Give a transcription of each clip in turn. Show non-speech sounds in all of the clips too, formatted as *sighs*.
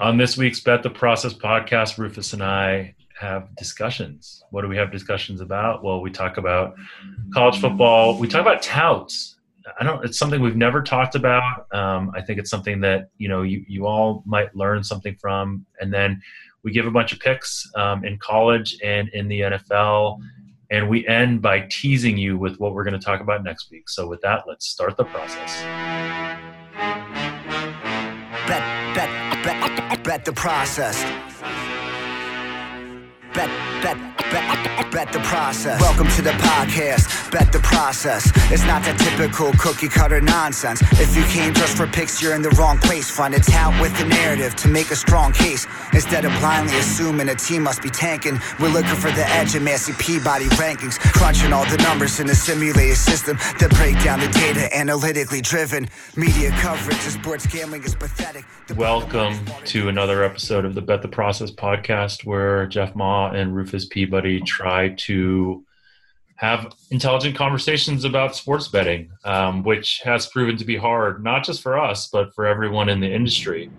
On this week's Bet the Process podcast, Rufus and I have discussions. What do we have discussions about? Well, we talk about college football. We talk about touts. I don't. It's something we've never talked about. Um, I think it's something that you know you you all might learn something from. And then we give a bunch of picks um, in college and in the NFL, and we end by teasing you with what we're going to talk about next week. So with that, let's start the process. Bet, bet, bet, bet the process. Bet, bet, bet, bet the process. Welcome to the podcast. Bet the process. It's not the typical cookie cutter nonsense. If you came just for picks, you're in the wrong place. Find a tout with the narrative to make a strong case. Instead of blindly assuming a team must be tanking, we're looking for the edge in Massey Peabody rankings. Crunching all the numbers in a simulated system that break down the data analytically driven. Media coverage of sports gambling is pathetic. The Welcome to another episode of the Bet the Process podcast, where Jeff Ma and Rufus Peabody try to have intelligent conversations about sports betting, um, which has proven to be hard, not just for us, but for everyone in the industry.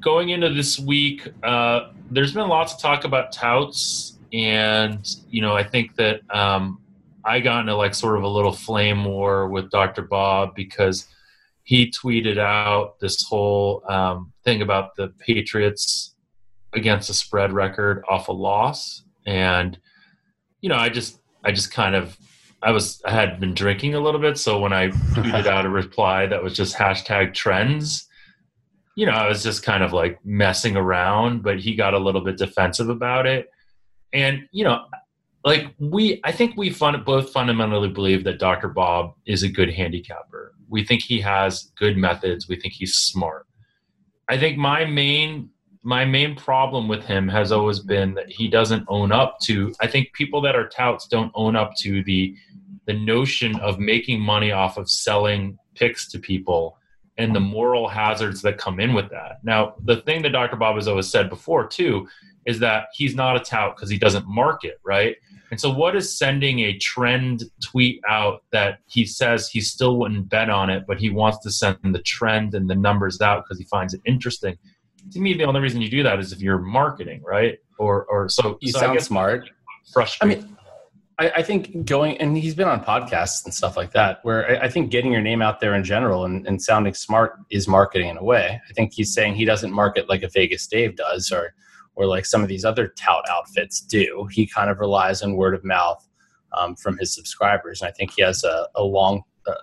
Going into this week, uh, there's been lots of talk about touts, and you know, I think that um, I got into like sort of a little flame war with Dr. Bob because he tweeted out this whole um, thing about the Patriots against a spread record off a loss, and you know, I just I just kind of I was I had been drinking a little bit, so when I tweeted *laughs* out a reply that was just hashtag trends, you know, I was just kind of like messing around, but he got a little bit defensive about it. And, you know, like we I think we fun, both fundamentally believe that Dr. Bob is a good handicapper. We think he has good methods, we think he's smart. I think my main my main problem with him has always mm-hmm. been that he doesn't own up to i think people that are touts don't own up to the the notion of making money off of selling picks to people and the moral hazards that come in with that. Now the thing that dr bob has always said before too is that he's not a tout because he doesn't market right? And so what is sending a trend tweet out that he says he still wouldn't bet on it but he wants to send the trend and the numbers out because he finds it interesting to me, the only reason you do that is if you're marketing, right? Or or so You so sound smart. I mean, I, I think going and he's been on podcasts and stuff like that, where I, I think getting your name out there in general and, and sounding smart is marketing in a way. I think he's saying he doesn't market like a Vegas Dave does, or or like some of these other tout outfits do. He kind of relies on word of mouth um, from his subscribers, and I think he has a, a long uh,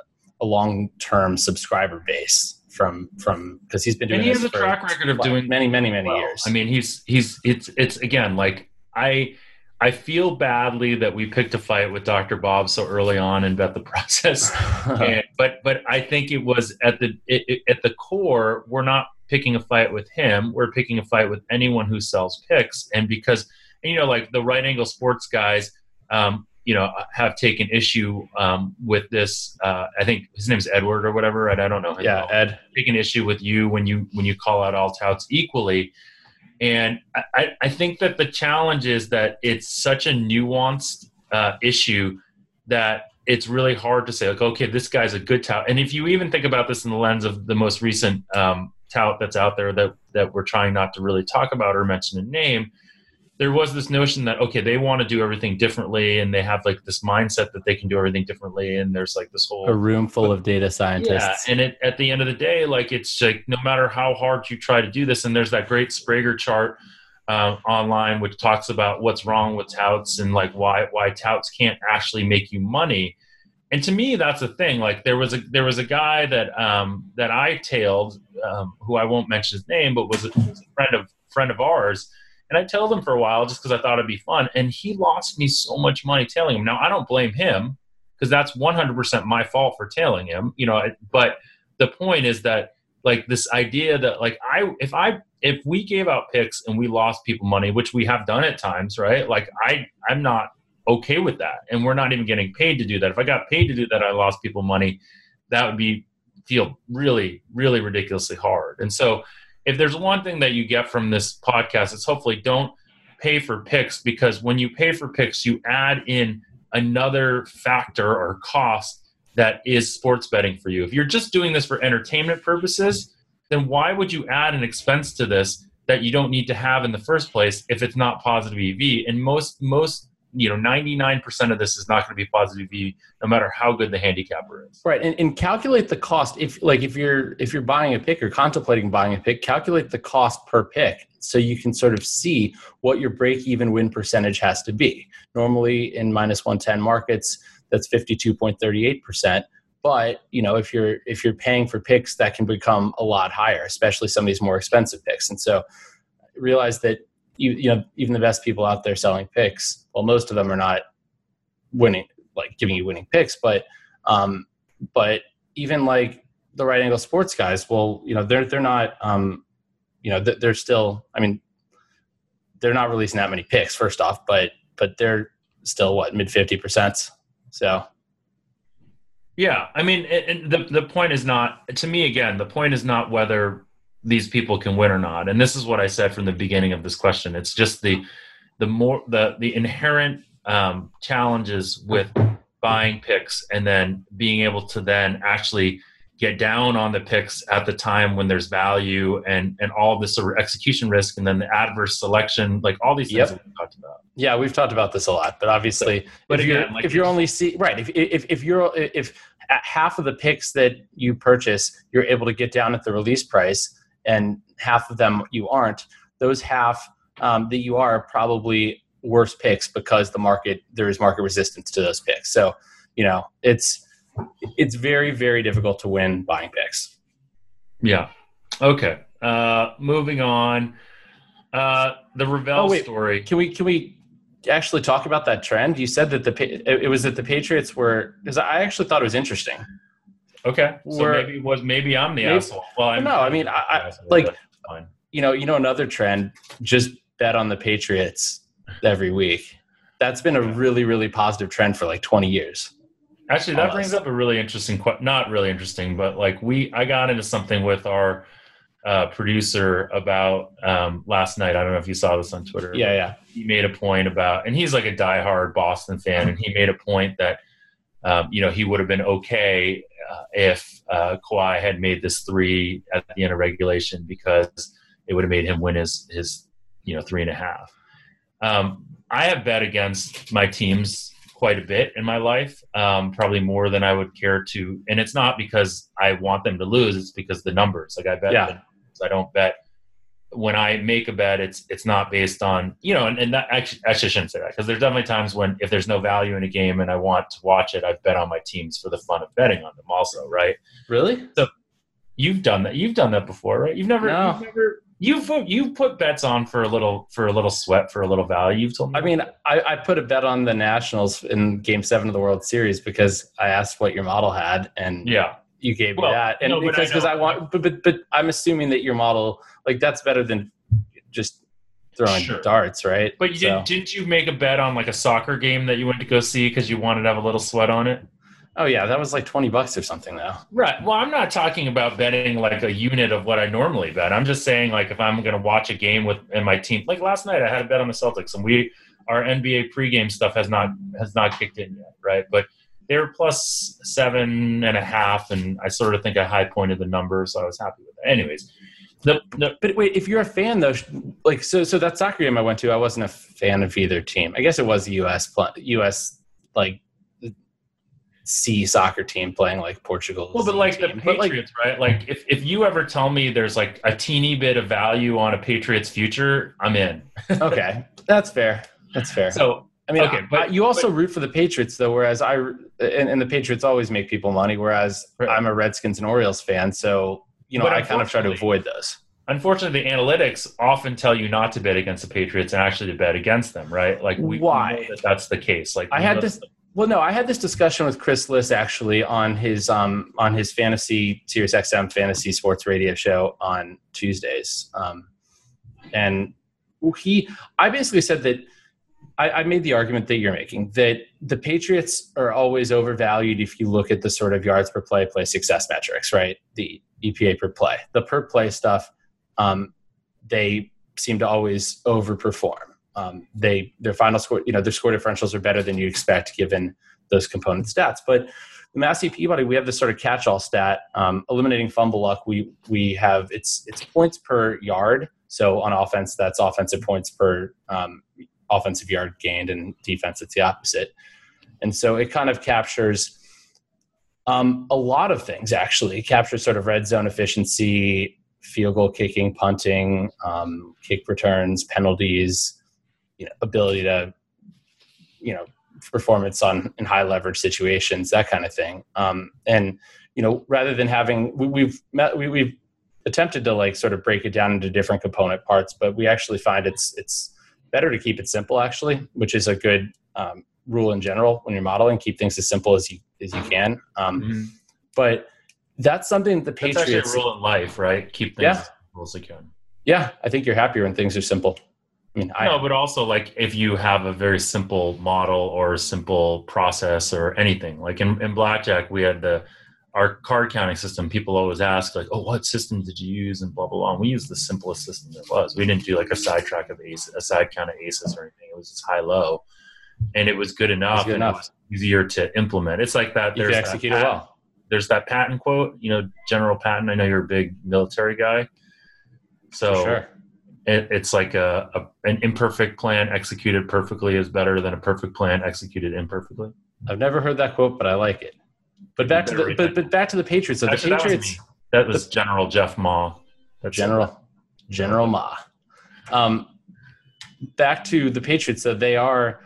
a long term subscriber base from from because he's been doing and he this has a for track record of doing many many many well. years. I mean, he's he's it's it's again like I I feel badly that we picked a fight with Dr. Bob so early on and bet the process. *laughs* and, but but I think it was at the it, it, at the core we're not picking a fight with him. We're picking a fight with anyone who sells picks, and because you know like the right angle sports guys. Um, you know, have taken issue um, with this. Uh, I think his name's Edward or whatever. And I don't know. yeah, name. Ed. taking issue with you when you when you call out all touts equally. And I, I think that the challenge is that it's such a nuanced uh, issue that it's really hard to say like, okay, this guy's a good tout. And if you even think about this in the lens of the most recent um, tout that's out there that that we're trying not to really talk about or mention a name, there was this notion that okay, they want to do everything differently, and they have like this mindset that they can do everything differently, and there's like this whole A room full of data scientists yeah, and it, at the end of the day, like it's like no matter how hard you try to do this, and there's that great Sprague chart um, online which talks about what's wrong with touts and like why why touts can't actually make you money. And to me, that's the thing. Like there was a there was a guy that um, that I tailed, um, who I won't mention his name, but was a, was a friend of friend of ours. And I tailed him for a while just because I thought it'd be fun. And he lost me so much money tailing him. Now I don't blame him because that's 100% my fault for tailing him you know but the point is that like this idea that like i if i if we gave out picks and we lost people money which we have done at times right like i i'm not okay with that and we're not even getting paid to do that if i got paid to do that i lost people money that would be feel really really ridiculously hard and so if there's one thing that you get from this podcast it's hopefully don't pay for picks because when you pay for picks you add in another factor or cost that is sports betting for you. If you're just doing this for entertainment purposes, then why would you add an expense to this that you don't need to have in the first place if it's not positive EV? And most most you know 99% of this is not going to be positive EV no matter how good the handicapper is. Right, and, and calculate the cost if like if you're if you're buying a pick or contemplating buying a pick, calculate the cost per pick so you can sort of see what your break even win percentage has to be. Normally in minus 110 markets, that's 52.38% but you know if you're if you're paying for picks that can become a lot higher especially some of these more expensive picks and so realize that you, you know even the best people out there selling picks well most of them are not winning like giving you winning picks but um but even like the right angle sports guys well you know they're they're not um you know they're still i mean they're not releasing that many picks first off but but they're still what mid 50% so yeah, I mean, and the the point is not to me again. The point is not whether these people can win or not. And this is what I said from the beginning of this question. It's just the the more the the inherent um, challenges with buying picks and then being able to then actually get down on the picks at the time when there's value and and all this sort of execution risk and then the adverse selection like all these things yep. we've talked about yeah we've talked about this a lot but obviously so, but if again, you're like if you're only see right if, if if you're if at half of the picks that you purchase you're able to get down at the release price and half of them you aren't those half um, that you are probably worse picks because the market there is market resistance to those picks so you know it's it's very very difficult to win buying picks. Yeah. Okay. Uh, moving on. Uh, the Rovell oh, wait. story. Can we can we actually talk about that trend? You said that the it was that the Patriots were because I actually thought it was interesting. Okay, so were, maybe was maybe I'm the maybe, asshole. Well, I'm no, I mean, I, like you know, you know, another trend. Just bet on the Patriots every week. That's been a really, really positive trend for like 20 years. Actually, that brings up a really interesting, not really interesting, but like we, I got into something with our uh, producer about um, last night. I don't know if you saw this on Twitter. Yeah, yeah. He made a point about, and he's like a diehard Boston fan, and he made a point that, um, you know, he would have been okay uh, if uh, Kawhi had made this three at the end of regulation because it would have made him win his his, you know, three and a half. Um, I have bet against my teams quite a bit in my life, um, probably more than I would care to. And it's not because I want them to lose; it's because the numbers. Like I bet, yeah. I don't bet when I make a bet. It's it's not based on you know, and, and that, actually, I shouldn't say that because there's definitely times when if there's no value in a game and I want to watch it, I've bet on my teams for the fun of betting on them. Also, right? Really? So you've done that. You've done that before, right? You've never, no. you've never you put you put bets on for a little for a little sweat for a little value. You've told me. I mean, I, I put a bet on the Nationals in Game Seven of the World Series because I asked what your model had, and yeah, you gave well, me that, and no, because because I, I, want, but, but but I'm assuming that your model like that's better than just throwing sure. darts, right? But you so. didn't didn't you make a bet on like a soccer game that you went to go see because you wanted to have a little sweat on it? Oh yeah, that was like twenty bucks or something though. Right. Well, I'm not talking about betting like a unit of what I normally bet. I'm just saying like if I'm going to watch a game with and my team. Like last night, I had a bet on the Celtics, and we our NBA pregame stuff has not has not kicked in yet, right? But they were plus seven and a half, and I sort of think I high pointed the number, so I was happy with it. Anyways. The, the, but wait, if you're a fan though, like so, so that soccer game I went to, I wasn't a fan of either team. I guess it was the U.S. U.S. like C soccer team playing like Portugal. Well, but like team. the Patriots, like, right? Like if, if you ever tell me there's like a teeny bit of value on a Patriots future, I'm in. *laughs* okay, that's fair. That's fair. So I mean, okay, but I, you also but, root for the Patriots though, whereas I and, and, the Patriots always make people money, whereas right. I'm a Redskins and Orioles fan, so you know I kind of try to avoid those. Unfortunately, the analytics often tell you not to bet against the Patriots and actually to bet against them, right? Like we, why we that that's the case. Like I had this. Well, no, I had this discussion with Chris Liss actually on his um, on his fantasy Sirius XM fantasy sports radio show on Tuesdays, um, and he I basically said that I, I made the argument that you're making that the Patriots are always overvalued if you look at the sort of yards per play, play success metrics, right? The EPA per play, the per play stuff, um, they seem to always overperform um, they their final score, you know, their score differentials are better than you expect given those component stats. But the Massey Peabody, we have this sort of catch-all stat. Um, eliminating fumble luck, we we have it's it's points per yard. So on offense, that's offensive points per um, offensive yard gained, and defense, it's the opposite. And so it kind of captures um, a lot of things. Actually, it captures sort of red zone efficiency, field goal kicking, punting, um, kick returns, penalties, you know, ability to you know performance on in high leverage situations, that kind of thing. Um, and you know, rather than having we, have met, we, we've attempted to like sort of break it down into different component parts, but we actually find it's it's better to keep it simple actually, which is a good um, rule in general when you're modeling. Keep things as simple as you as you can. Um, mm-hmm. But that's something that the Patriots that's actually a rule in life, right? Keep things yeah. as simple as you can. Yeah, I think you're happier when things are simple. I mean, I, no, but also like if you have a very simple model or a simple process or anything, like in, in blackjack, we had the our card counting system. People always ask like, "Oh, what system did you use?" and blah blah blah. And we used the simplest system there was. We didn't do like a side track of aces, a side count of aces or anything. It was just high low, and it was good enough. Was good enough. Was easier to implement. It's like that. You there's execute it well. There's that Patton quote. You know, General Patton. I know you're a big military guy, so. Sure it, it's like a, a, an imperfect plan executed perfectly is better than a perfect plan executed imperfectly. I've never heard that quote, but I like it. But back to the but, but back to the Patriots. So the Patriots. That was, that was the, General Jeff Ma. That's General General Ma. Um, back to the Patriots. So they are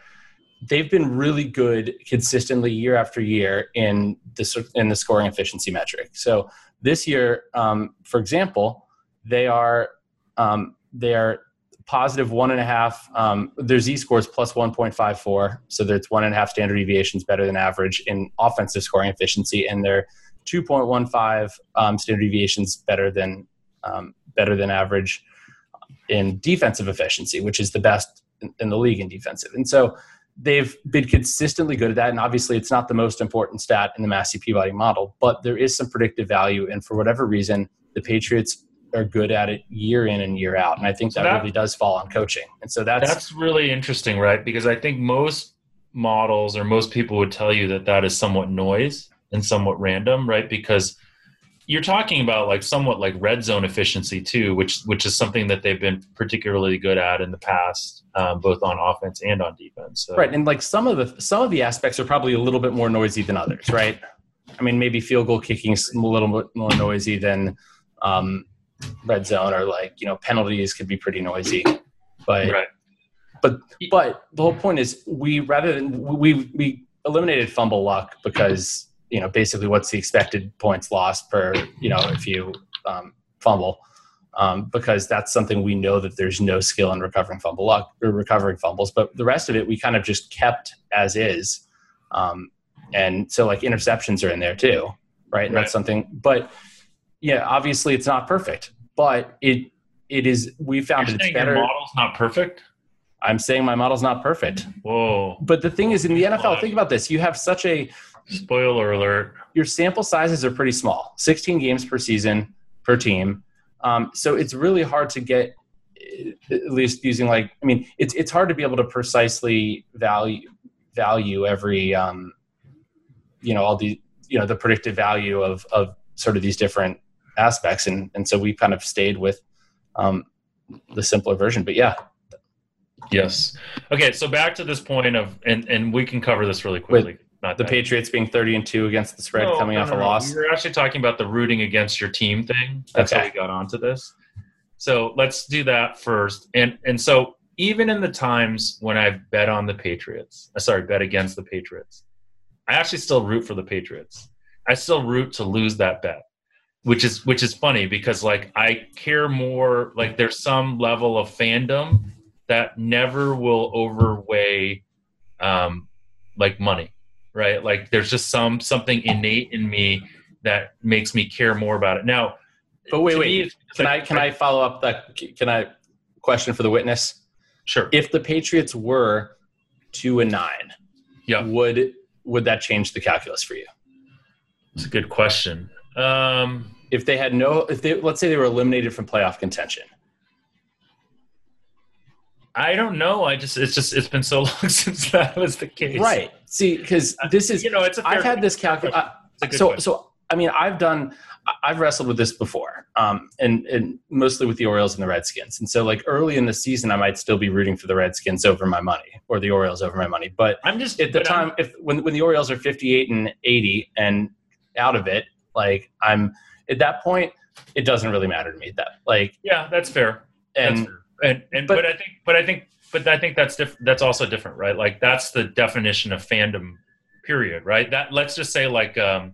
they've been really good consistently year after year in the in the scoring efficiency metric. So this year, um, for example, they are um, they're positive one and a half. Um, their Z scores plus 1.54. So that's one and a half standard deviations better than average in offensive scoring efficiency. And they're 2.15 um, standard deviations better than, um, better than average in defensive efficiency, which is the best in, in the league in defensive. And so they've been consistently good at that. And obviously, it's not the most important stat in the Massey Peabody model, but there is some predictive value. And for whatever reason, the Patriots are good at it year in and year out. And I think that, that really does fall on coaching. And so that's that's really interesting, right? Because I think most models or most people would tell you that that is somewhat noise and somewhat random, right? Because you're talking about like somewhat like red zone efficiency too, which which is something that they've been particularly good at in the past, um, both on offense and on defense. So. Right, and like some of the some of the aspects are probably a little bit more noisy than others, right? I mean, maybe field goal kicking is a little bit more noisy than um, red zone or like you know penalties could be pretty noisy but right. but but the whole point is we rather than we we eliminated fumble luck because you know basically what's the expected points lost per you know if you um, fumble um, because that's something we know that there's no skill in recovering fumble luck or recovering fumbles but the rest of it we kind of just kept as is um, and so like interceptions are in there too right and right. that's something but yeah, obviously it's not perfect, but it it is. We found You're it's better. Your model's not perfect. I'm saying my model's not perfect. Whoa! But the thing is, in the NFL, think about this: you have such a spoiler alert. Your sample sizes are pretty small, 16 games per season per team. Um, so it's really hard to get, at least using like, I mean, it's it's hard to be able to precisely value value every, um, you know, all the you know the predictive value of of sort of these different aspects and and so we kind of stayed with um, the simpler version but yeah. Yes. Okay so back to this point of and and we can cover this really quickly. With not the that. patriots being 30 and 2 against the spread no, coming no, off no, a loss. We are actually talking about the rooting against your team thing. That's okay. how we got onto this. So let's do that first. And and so even in the times when i've bet on the patriots uh, sorry bet against the patriots i actually still root for the patriots. I still root to lose that bet which is which is funny because like I care more like there's some level of fandom that never will overweigh um like money right? Like there's just some something innate in me that makes me care more about it. Now but wait wait. me, can like, i can I, follow up that can i question for the witness? Sure. If the patriots were two and nine yeah. would would that change the calculus for you? It's a good question um, if they had no, if they let's say they were eliminated from playoff contention, I don't know. I just it's just it's been so *laughs* long since that was the case. Right. See, because this is You know, it's a I've had this calculation. It's a good So question. so I mean, I've done. I've wrestled with this before, um, and and mostly with the Orioles and the Redskins. And so, like early in the season, I might still be rooting for the Redskins over my money, or the Orioles over my money. But I'm just at the but I'm- time, if when when the Orioles are 58 and 80 and out of it, like I'm at that point, it doesn't really matter to me. That like yeah, that's fair. and that's fair. and and but, but- I think but I think but I think that's diff- that's also different, right? Like that's the definition of fandom, period, right? That let's just say like um,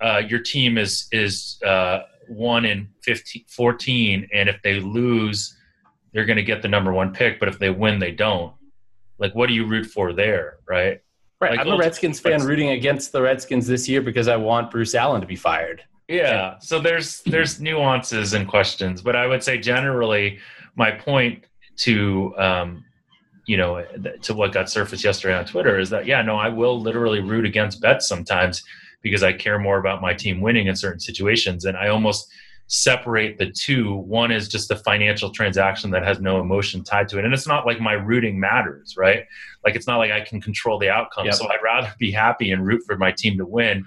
uh, your team is is uh, one in 15, 14, and if they lose, they're going to get the number one pick, but if they win, they don't. Like, what do you root for there, right? Right. like, I'm a Redskins fan that's- rooting against the Redskins this year because I want Bruce Allen to be fired. Yeah. So there's there's nuances and questions, but I would say generally my point to um, you know to what got surfaced yesterday on Twitter is that yeah no I will literally root against bets sometimes because I care more about my team winning in certain situations and I almost separate the two one is just a financial transaction that has no emotion tied to it and it's not like my rooting matters right like it's not like I can control the outcome Yep. so I'd rather be happy and root for my team to win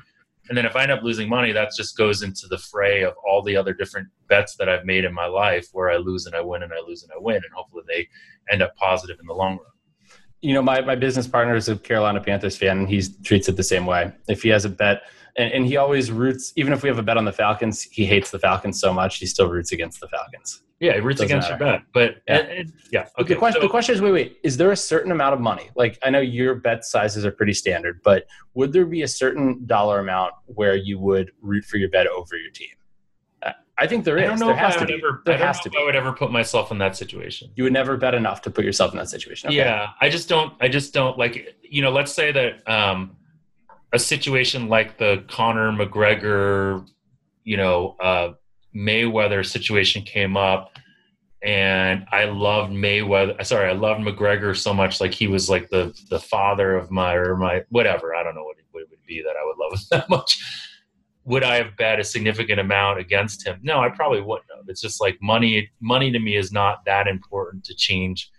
and then if I end up losing money, that just goes into the fray of all the other different bets that I've made in my life where I lose and I win and I lose and I win. And hopefully they end up positive in the long run. you know, my, my business partner is a Carolina Panthers fan, and he treats it the same way. If he has a bet, and, and he always roots, even if we have a bet on the Falcons, he hates the Falcons so much, he still roots against the Falcons. Yeah, it roots Doesn't against your bet. But Yeah. and- and- yeah, But okay. the, question, so- the question is wait, wait, is there a certain amount of money? Like, I know your bet sizes are pretty standard, but would there be a certain dollar amount where you would root for your bet over your team? I- think there is. I don't know there if has I would ever. there I don't has know to be. I would ever put myself in that situation. You would never bet enough to put yourself in that situation. Okay. Yeah, I just don't. I just don't like. You know, let's say that um, a situation like the Conor McGregor, you know, uh, Mayweather situation came up, and I loved Mayweather. Sorry, I loved McGregor so much. Like he was like the the father of my or my whatever. I don't know what it, what it would be that I would love *laughs* that much. Would I have bet a significant amount against him? No, I probably wouldn't have. It's just like money. Money to me is not that important to change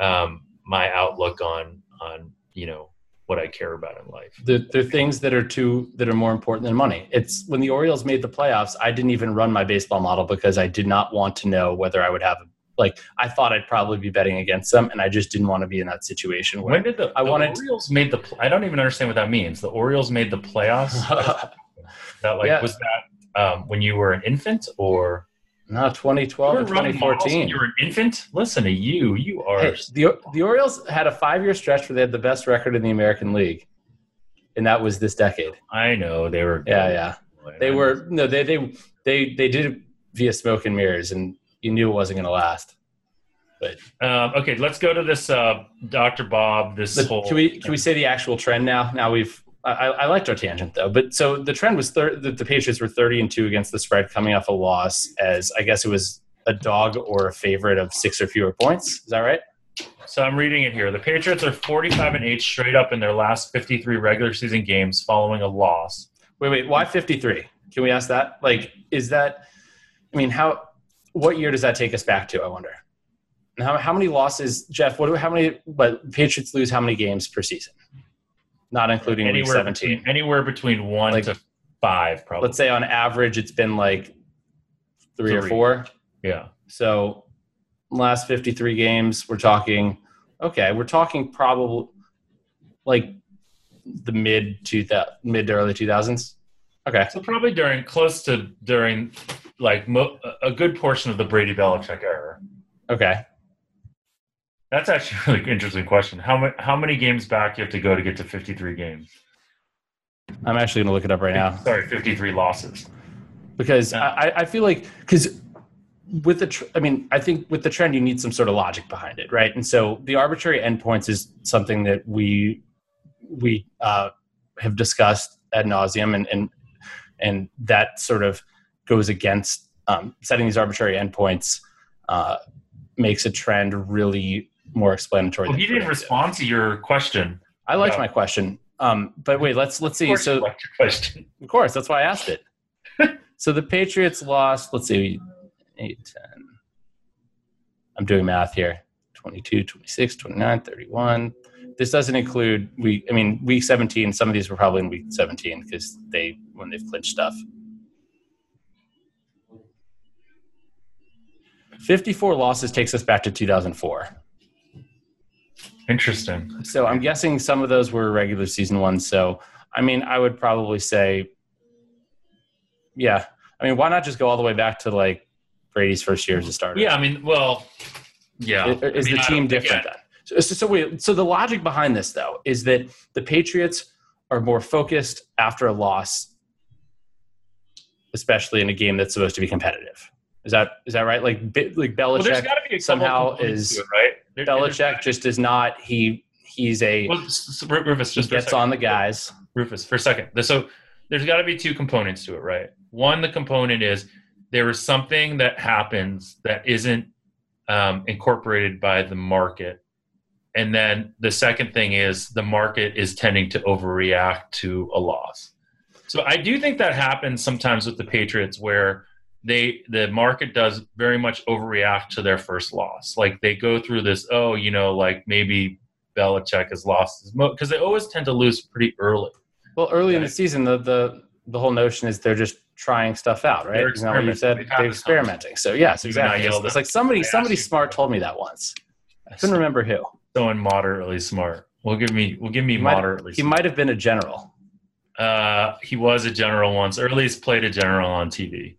um, my outlook on on you know what I care about in life. There, there are things that are too that are more important than money. It's when the Orioles made the playoffs. I didn't even run my baseball model because I did not want to know whether I would have like I thought I'd probably be betting against them, and I just didn't want to be in that situation When did the, I the wanted- Orioles made the? I don't even understand what that means. The Orioles made the playoffs. *laughs* that like Yeah. was that um, when you were an infant or no you 2012 were or running models when 2014. you were an infant? Listen to you. You are. Hey, the the Orioles had a five year stretch where they had the best record in the American League, and that was this decade. I know they were. Yeah, yeah. They were no, they they they they did it via smoke and mirrors, and you knew it wasn't going to last. But um, okay, let's go to this uh, Dr. Bob. This whole. can we can we say the actual trend now? Now we've I, I liked our tangent though, but so the trend was thir- the, the Patriots were thirty and two against the spread, coming off a loss as I guess it was a dog or a favorite of six or fewer points. Is that right? So I'm reading it here. The Patriots are 45 and 8 straight up in their last 53 regular season games following a loss. Wait, wait. Why fifty three? Can we ask that? Like, is that? I mean, how? What year does that take us back to? I wonder. How how many losses, Jeff? What do how many? But Patriots lose how many games per season? Not including week Anywhere seventeen. between, anywhere between one Like- to five, probably. Let's say on average, it's been like three, or four. yeah. So last 53 games, we're talking, okay, we're talking probably like the mid two mid to early 2000s. Okay. So probably during close to during like mo- a good portion of the Brady Belichick era. Okay. That's actually a really interesting question. How many how many games back you have to go to get to 53 games? I'm actually going to look it up right now Sorry, 53 losses. because Yeah. I, I feel like, because with the, tr- I mean, I think with the trend, you need some sort of logic behind it, right? And so the arbitrary endpoints is something that we, we uh, have discussed ad nauseum and, and, and that sort of goes against um, setting these arbitrary endpoints uh, makes a trend really more explanatory. Well, he didn't respond to your question. I liked Yeah. my question. Um, but wait, let's let's see. So you liked your question. *laughs* of course, that's why I asked it. *laughs* so the Patriots lost. Let's see, eight, ten. I'm doing math here. 22, 26, 29, 31. This doesn't include we. I mean, week 17. Some of these were probably in week 17 because they when they've clinched stuff. 54 losses takes us back to 2004. Interesting. So I'm guessing some of those were regular season ones. So I mean, I would probably say, yeah. I mean, why not just go all the way back to like Brady's first year as a starter? Yeah, I mean, well, yeah. Is, is I mean, the team different again, then? So, so, wait, so the logic behind this though is that the Patriots are more focused after a loss, especially in a game that's supposed to be competitive. Is that is that right? Like like Belichick, got to be a somehow is- to it, right. There- Belichick just does not. He he's a Well, Rufus, just gets on the guys. Rufus, for a second. So there's got to be two components to it, right? One, the component is there is something that happens that isn't um, incorporated by the market. And then the second thing is the market is tending to overreact to a loss. So I do think that happens sometimes with the Patriots where they the market does very much overreact to their first loss. Like they go through this, oh, you know, like maybe Belichick has lost his mo because they always tend to lose pretty early. Well, early in the season, the the the whole notion is they're just trying stuff out, right? They're Isn't what you said? They're experimenting. So yes, You exactly. It's like somebody somebody smart told me that once. I couldn't remember who. Someone moderately smart. We'll give me. We'll give me He might- moderately. He might have been a general. Uh, he was a general once, or at least played a general on TV.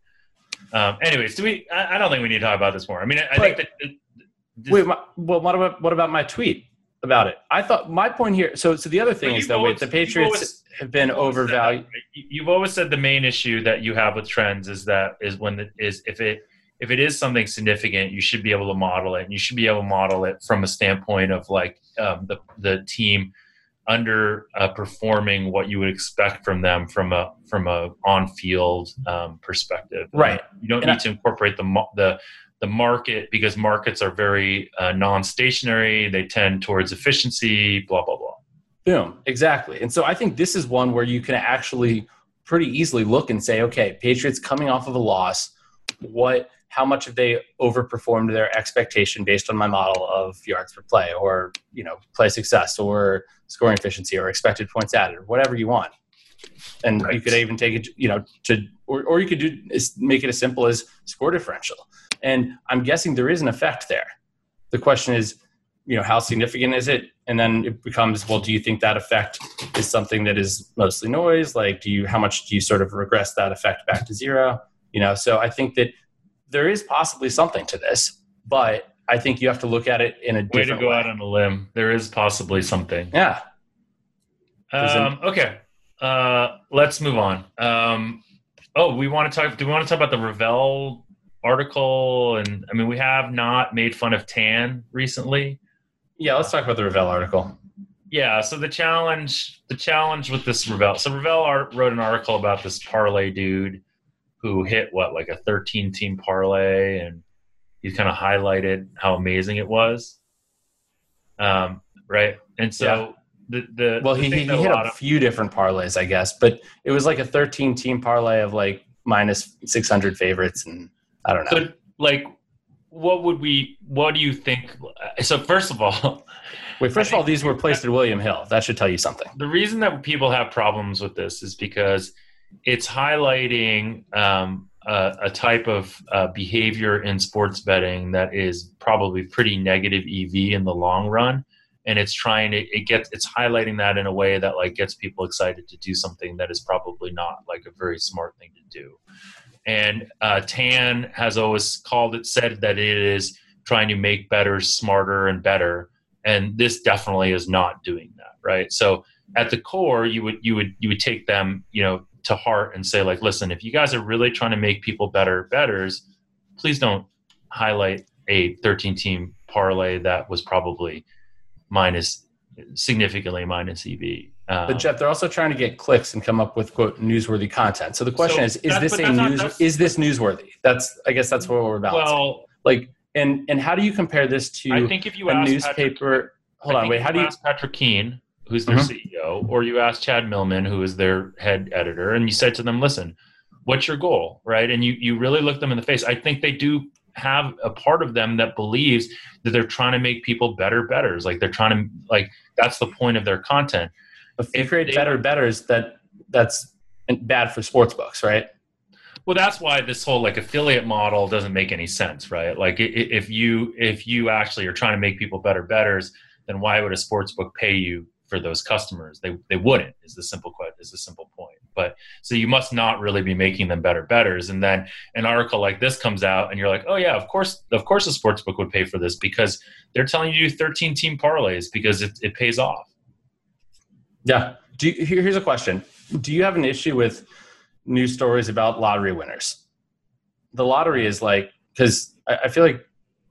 Um, anyways, do we? I, I don't think we need to talk about this more. I mean, I, I think that. this- Wait, my, well, what about what about my tweet about it? I thought my point here. So, so the other thing is that wait, the Patriots always- have been you've always said that, overvalued. You've always said the main issue that you have with trends is that is when it is if it if it is something significant, you should be able to model it, and you should be able to model it from a standpoint of like um, the the team under uh, what you would expect from them from a from a on field um, perspective. Right. You don't And need I- to incorporate the the the market because markets are very uh, non-stationary. They tend towards efficiency. Blah blah blah. Boom. Exactly. And so I think this is one where you can actually pretty easily look and say, okay, Patriots coming off of a loss, what how much have they overperformed their expectation based on my model of yards per play or, you know, play success or scoring efficiency or expected points added or whatever you want. And you could even take it, you know, to or, or you could do is make it as simple as score differential. And I'm guessing there is an effect there. The question is, you know, how significant is it? And then it becomes, well, do you think that effect is something that is mostly noise? Like, do you, how much do you sort of regress that effect back to zero? You know, so I think that there is possibly something to this, but I think you have to look at it in a different Way to go way. out on a limb. There is possibly something. Yeah. Um, okay, uh, let's move on. Um, oh, we want to talk. Do we want to talk about the Rovell article? And I mean, we have not made fun of Tan recently. Yeah. Let's talk about the Rovell article. Yeah. So the challenge, the challenge with this Rovell. So Rovell art, wrote an article about this parlay dude who hit what like a 13 team parlay, and he kind of highlighted how amazing it was. Um, right. And so the the Well, the he, he hit a of- few different parlays, I guess, but it was like a 13 team parlay of like minus 600 favorites. And I don't know. So, like, what would we? What do you think? So, first of all, Wait, first of all, these were placed at William Hill. That should tell you something. the reason that people have problems with this is because it's highlighting um, a, a type of uh, behavior in sports betting that is probably pretty negative EV in the long run, and it's trying to it gets it's highlighting that in a way that like gets people excited to do something that is probably not like a very smart thing to do. And uh, Tan has always called it said that it is trying to make better smarter and better. And this definitely is not doing that right? So at the core you would you would you would take them you know to heart and say like listen if you guys are really trying to make people better betters please don't highlight a 13 team parlay that was probably minus significantly minus ev um, But Jeff, they're also trying to get clicks and come up with quote newsworthy content. So the question So is: Is this a that's not- news? Is this newsworthy? That's I guess that's what we're about. well like, and and how do you compare this to i think if you a newspaper? hold I on, wait. How do you? ask Patrick Keane, who's their Mhm. CEO, or you ask Chad Millman, who is their head editor, and you said to them, "Listen, what's your goal?" Right, and you you really look them in the face. I think they do have a part of them that believes that they're trying to make people better betters. Like they're trying to like that's the point of their content. If you create better betters, that that's bad for sports books, right? Well, that's why this whole like affiliate model doesn't make any sense, right? Like if you if you actually are trying to make people better betters, then why would a sports book pay you for those customers? They they wouldn't. Is the simple question. Is the simple point. But so you must not really be making them better betters. And then an article like this comes out, and you're like, oh yeah, of course, of course, a sports book would pay for this because they're telling you 13 team parlays because it, it pays off. Yeah. Do you, here's a question: Do you have an issue with news stories about lottery winners? The lottery is like because I, I feel like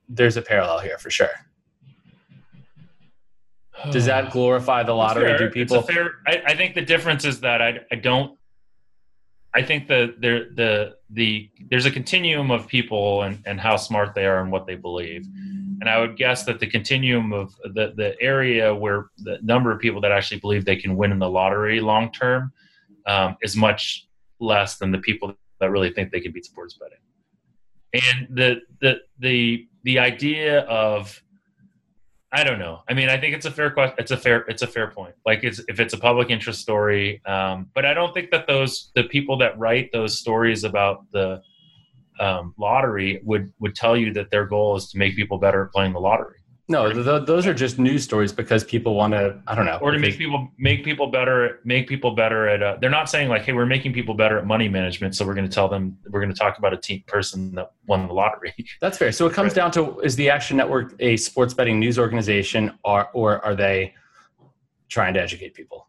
there's a parallel here for sure. Does that *sighs* glorify the lottery? Do people? Fair, I, I, think the difference is that I, I don't. I think the the the the there's a continuum of people and and how smart they are and what they believe, and I would guess that the continuum of the the area where the number of people that actually believe they can win in the lottery long term um, is much less than the people that really think they can beat sports betting. And the the the the idea of I don't know. I mean, I think it's a fair question. It's a fair. It's a fair point. Like, it's if it's a public interest story, um, but I don't think that those the people that write those stories about the um, lottery would would tell you that their goal is to make people better at playing the lottery. No, th- those are just news stories because people want to. I don't know, or to make people make people better, make people better at. Uh, they're not saying like, "Hey, we're making people better at money management," so we're going to tell them we're going to talk about a team person that won the lottery. *laughs* That's fair. So it comes right. down to: is the Action Network a sports betting news organization, or or are they trying to educate people?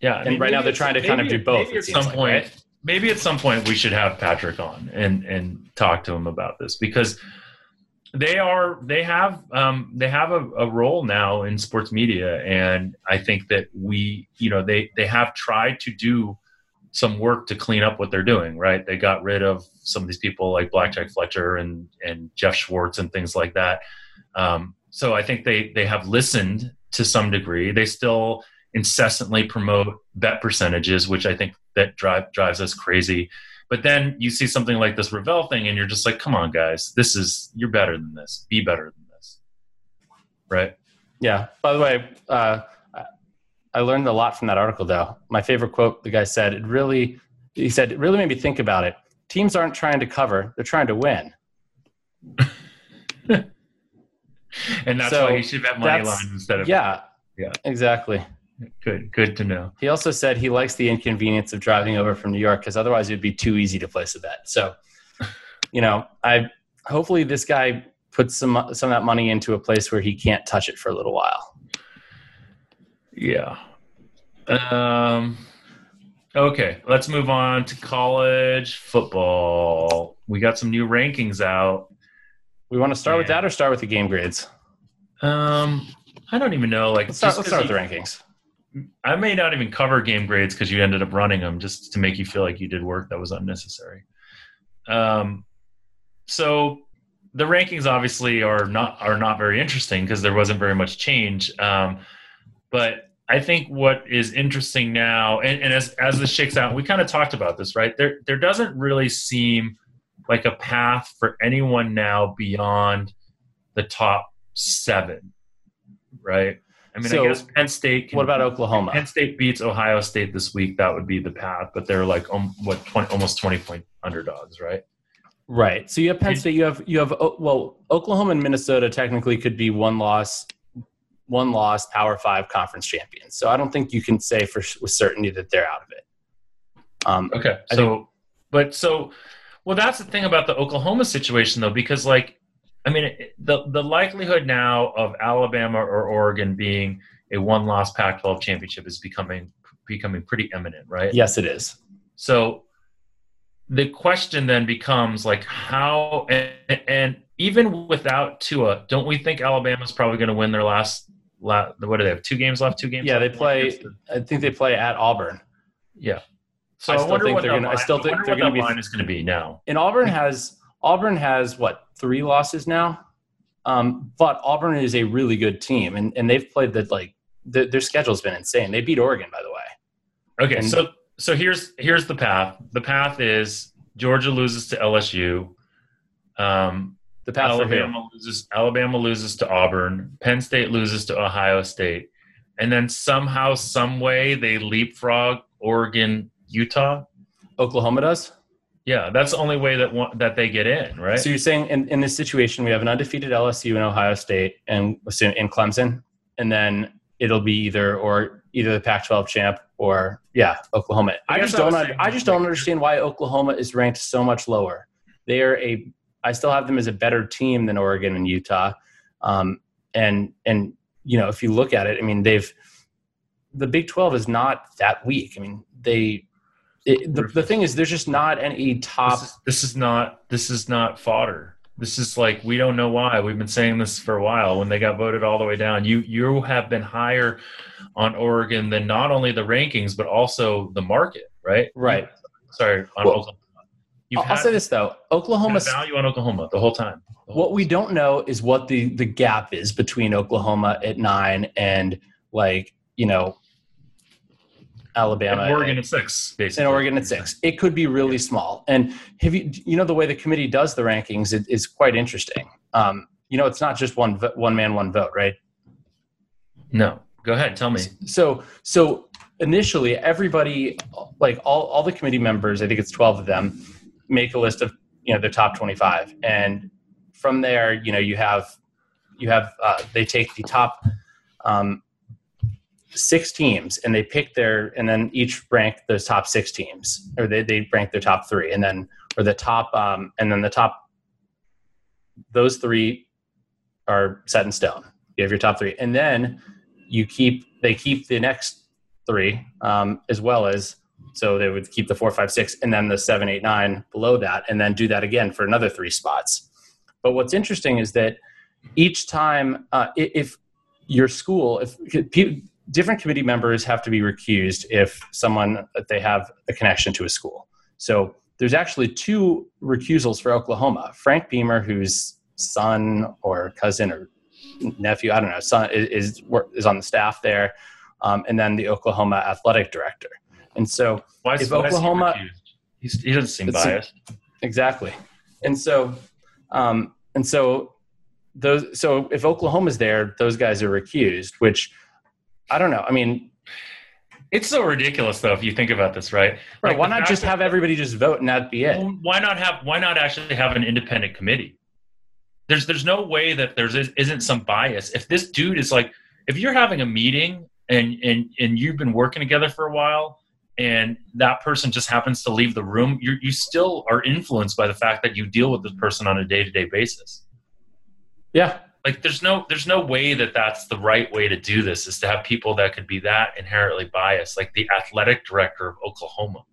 Yeah, I and mean, right now they're trying to kind of do both. At some like, point, right? maybe at some point we should have Patrick on and and talk to him about this because they are they have um, they have a, a, role now in sports media. And i think that we you know they they have tried to do some work to clean up what they're doing right? They got rid of some of these people like blackjack fletcher and and jeff schwartz and things like that. Um, so i think they they have listened to some degree. They still incessantly promote bet percentages which i think that drive drives us crazy but then you see something like this Rovell thing, and you're just like, come on, guys, this is you're better than this. Be better than this, right? Yeah. By the way, uh, I learned a lot from that article, though. My favorite quote the guy said, "It really," he said, "it really made me think about it. Teams aren't trying to cover; they're trying to win." *laughs* and that's so why you should bet money lines instead of yeah, yeah, exactly. Good, good to know. He also said he likes the inconvenience of driving over from New York because otherwise it would be too easy to place a bet. So, you know, I hopefully this guy puts some some of that money into a place where he can't touch it for a little while. Yeah. Um. Okay, let's move on to college football. We got some new rankings out. We want to start with that or start with the game grades? Um, I don't even know. Like, let's start, let's start with the rankings. I may not even cover game grades because you ended up running them just to make you feel like you did work that was unnecessary. Um, so the rankings obviously are not are not very interesting because there wasn't very much change. Um, but I think what is interesting now, and, and as as this shakes out, we kind of talked about this, right? There there doesn't really seem like a path for anyone now beyond the top seven, right? I mean, so, I guess Penn State. Can, what about Oklahoma? Penn State beats Ohio State this week. That would be the path, but they're like um, what 20, almost twenty point underdogs, right? Right. So you have Penn State. You have you have well, Oklahoma and Minnesota technically could be one loss, one loss Power Five conference champions. So I don't think you can say for with certainty that they're out of it. Um, okay. I so, think, but so, well, that's the thing about the Oklahoma situation though, because like I mean, the the likelihood now of Alabama or Oregon being a one loss Pac-12 championship is becoming becoming pretty imminent, right? Yes, it is. So the question then becomes like how and, and even without Tua, don't we think Alabama's probably going to win their last, last? What do they have? Two games left. Two games. Yeah, they play. I think they play at Auburn. Yeah. So I, I still think they're going. I still think they're going to be. Line is going to be now. And Auburn has Auburn has what three losses now, um, but Auburn is a really good team, and, and they've played the like the, their schedule's been insane. They beat Oregon, by the way. Okay, and, so so here's here's the path. The path is Georgia loses to LSU, Um, The path? Alabama loses. Alabama loses to Auburn. Penn State loses to Ohio State, and then somehow, some way, they leapfrog Oregon, Utah. Oklahoma does. Yeah, that's the only way that one, that they get in, right? So you're saying in, in this situation we have an undefeated LSU and Ohio State and in Clemson, and then it'll be either or either the Pac-12 champ or yeah Oklahoma. I, I just don't. saying- I just don't understand why Oklahoma is ranked so much lower. They are a. I still have them as a better team than Oregon and Utah, um, and and you know if you look at it, I mean they've the Big 12 is not that weak. I mean they. It, the, the thing is, there's just not any top. this, is, this is not this is not fodder. This is like we don't know why. We've been saying this for a while. When they got voted all the way down, you you have been higher on Oregon than not only the rankings but also the market, right? Right. Sorry, on Well, Oklahoma. You've I'll, had, say this though, Oklahoma. value on Oklahoma the whole time. The whole- What we don't know is what the the gap is between Oklahoma at nine and like you know Alabama and Oregon at six, basically. and Oregon at six. It could be really small. And have you you know the way the committee does the rankings it, is quite interesting. Um, you know, it's not just one one man one vote, right? No, go ahead. Tell me. So so initially everybody like all, all the committee members, I think it's 12 of them, make a list of you know the top 25 and from there you know you have you have uh, they take the top um, six teams and they pick their and then each rank those top six teams or they, they rank their top three and then or the top um, and then the top those three are set in stone. You have your top three and then you keep they keep the next three um, as well as so they would keep the four five six and then the seven eight nine below that and then do that again for another three spots. But what's interesting is that each time uh, if your school if different committee members have to be recused if someone they have a connection to a school so there's actually two recusals for oklahoma frank beamer whose son or cousin or nephew i don't know son is is, is on the staff there um, and then the oklahoma athletic director and so Why is, If why is he Oklahoma- he doesn't seem biased. Exactly. And so, um, and so those, so if Oklahoma's there, those guys are recused, which I don't know. I mean, It's so ridiculous, though, if you think about this, right? right, Like, why not just have everybody just vote and that be it? Why not have? Why not actually have an independent committee? There's there's no way that there's isn't some bias. If this dude is like, if you're having a meeting and and and you've been working together for a while, and that person just happens to leave the room, you you still are influenced by the fact that you deal with this person on a day to day basis. Yeah. Like there's no there's no way that that's the right way to do this is to have people that could be that inherently biased, like the athletic director of Oklahoma.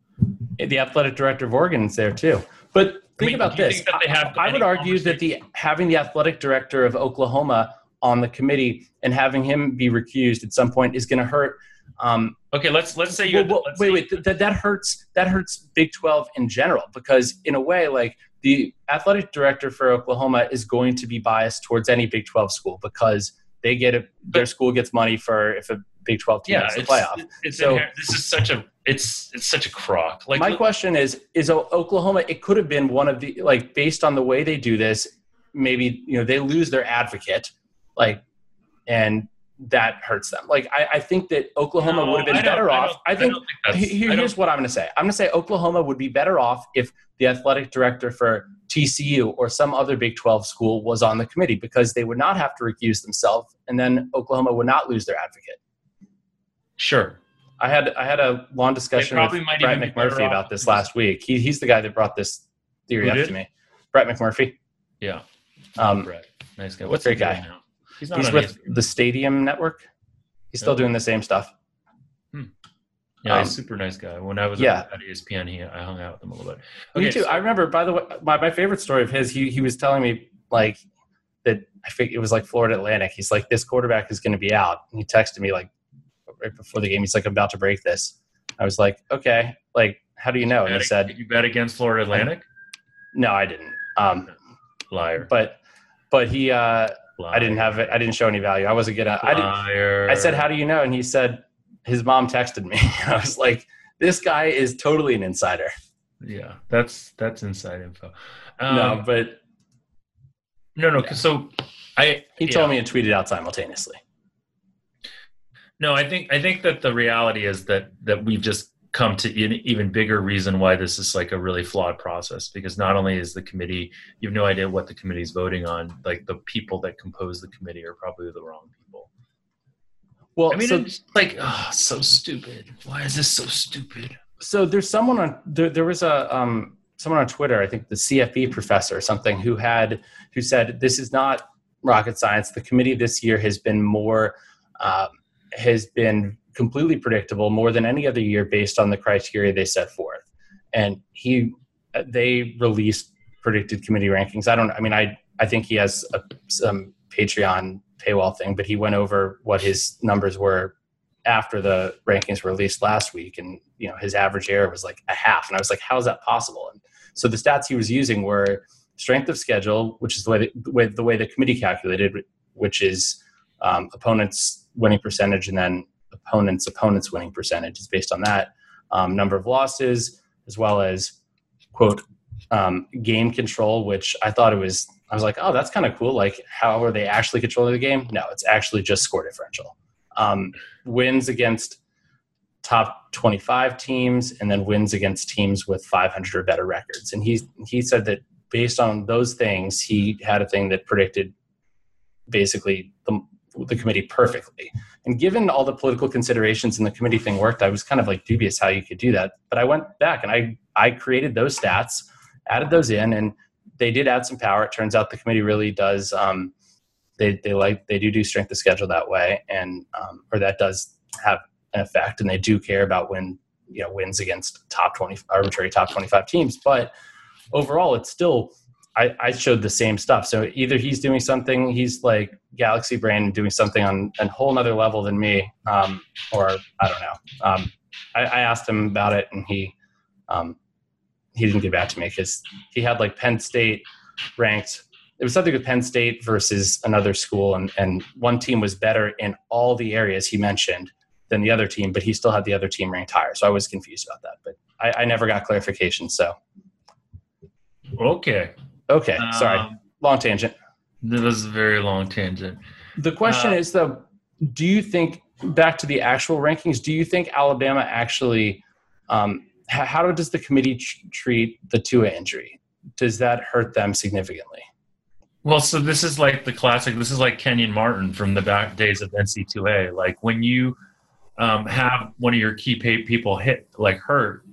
The athletic director of Oregon is there too. But think mean, about this. think that they have I, I would argue that the having the athletic director of Oklahoma on the committee and having him be recused at some point is going to hurt. Um, Okay, let's let's say you well, well, wait, wait. Th- that that hurts. That hurts Big Twelve in general because, in a way, like the athletic director for Oklahoma is going to be biased towards any Big Twelve school because they get a, their school gets money for if a Big Twelve team yeah, makes the it's, playoff. it's So- inherent- this is such a it's it's such a crock. Like My question is: Is Oklahoma? It could have been one of the like based on the way they do this. Maybe you know they lose their advocate, like, and that hurts them. Like I, I think that Oklahoma No, would have been better off. don't- I think don't that's- Here- I don't- here's what I'm going to say. I'm going to say Oklahoma would be better off if the athletic director for TCU or some other Big 12 school was on the committee because they would not have to recuse themselves, and then Oklahoma would not lose their advocate. sure. I had I had a long discussion with Brett McMurphy about this last week. He, he's the guy that brought this theory Who up did? to me. Brett McMurphy. Yeah. Um, Brett. Nice guy. What's great guy. now? He's not he's with the Stadium Network. He's still Oh. doing the same stuff. Yeah, he's a um, super nice guy. When I was yeah. at ESPN, he I hung out with him a little bit. Me too. so- I remember, by the way, my, my favorite story of his, he, he was telling me like that I think it was like Florida Atlantic. He's like, this quarterback is going to be out. And he texted me like right before the game. He's like, I'm about to break this. I was like, okay, like, how do you know? And he said, you bet against Florida Atlantic? no, I didn't. Um, Liar. but, but he, uh, Liar. I didn't have it. I didn't show any value. I wasn't gonna, I didn't, I said, how do you know? And he said, his mom texted me. *laughs* I was like, this guy is totally an insider. Yeah, that's that's inside info. Um, no, but No, no. 'cause So I He yeah. told me and tweeted out simultaneously. No, I think I think that the reality is that that we've just come to an even bigger reason why this is like a really flawed process because not only is the committee you have no idea what the committee is voting on like the people that compose the committee are probably the wrong people. Well, i mean so, it's like oh so stupid. Why is this so stupid? So there's someone on there, there was a um, someone on Twitter, I think the CFB professor or something, who had who said this is not rocket science. The committee this year has been more um, has been completely predictable more than any other year based on the criteria they set forth. And he they released predicted committee rankings. I don't. I mean, I I think he has a, some Patreon paywall thing, but he went over what his numbers were after the rankings were released last week and you know his average error was like a half and i was like how is that possible and so the stats he was using were strength of schedule which is the way the the, way the committee calculated which is um, opponents winning percentage and then opponents opponents winning percentage is based on that um, number of losses as well as quote um, game control which i thought it was i was like oh that's kind of cool. Like how are they actually controlling the game? No it's actually just score differential. Um, wins against top 25 teams and then wins against teams with 500 or better records. And he he said that based on those things he had a thing that predicted basically the, the committee perfectly. And given all the political considerations and the committee thing worked i was kind of like dubious how you could do that. But i went back and i i created those stats added those in and they did add some power. It turns out the committee really does um, they they like they do do strength of schedule that way, and um, or that does have an effect, and they do care about when you know wins against top twenty arbitrary top twenty five teams. But overall, it's still I, I showed the same stuff. So either he's doing something, he's like Galaxy Brain doing something on a whole nother level than me, um, or I don't know. Um, I, I asked him about it, and he um, he didn't get back to me because he had like Penn State ranked it was something with Penn State versus another school, and, and one team was better in all the areas he mentioned than the other team, but he still had the other team ranked higher. So I was confused about that, but I, I never got clarification. So okay okay, sorry, Um, long tangent. this is a very long tangent The question uh, is though, do you think back to the actual rankings? Do you think Alabama actually? Um, h- how does the committee tr- treat the Tua injury? Does that hurt them significantly? Well, so this is like the classic. This is like Kenyon Martin from the back days of NC2A. Like when you um, have one of your key people hit, like hurt,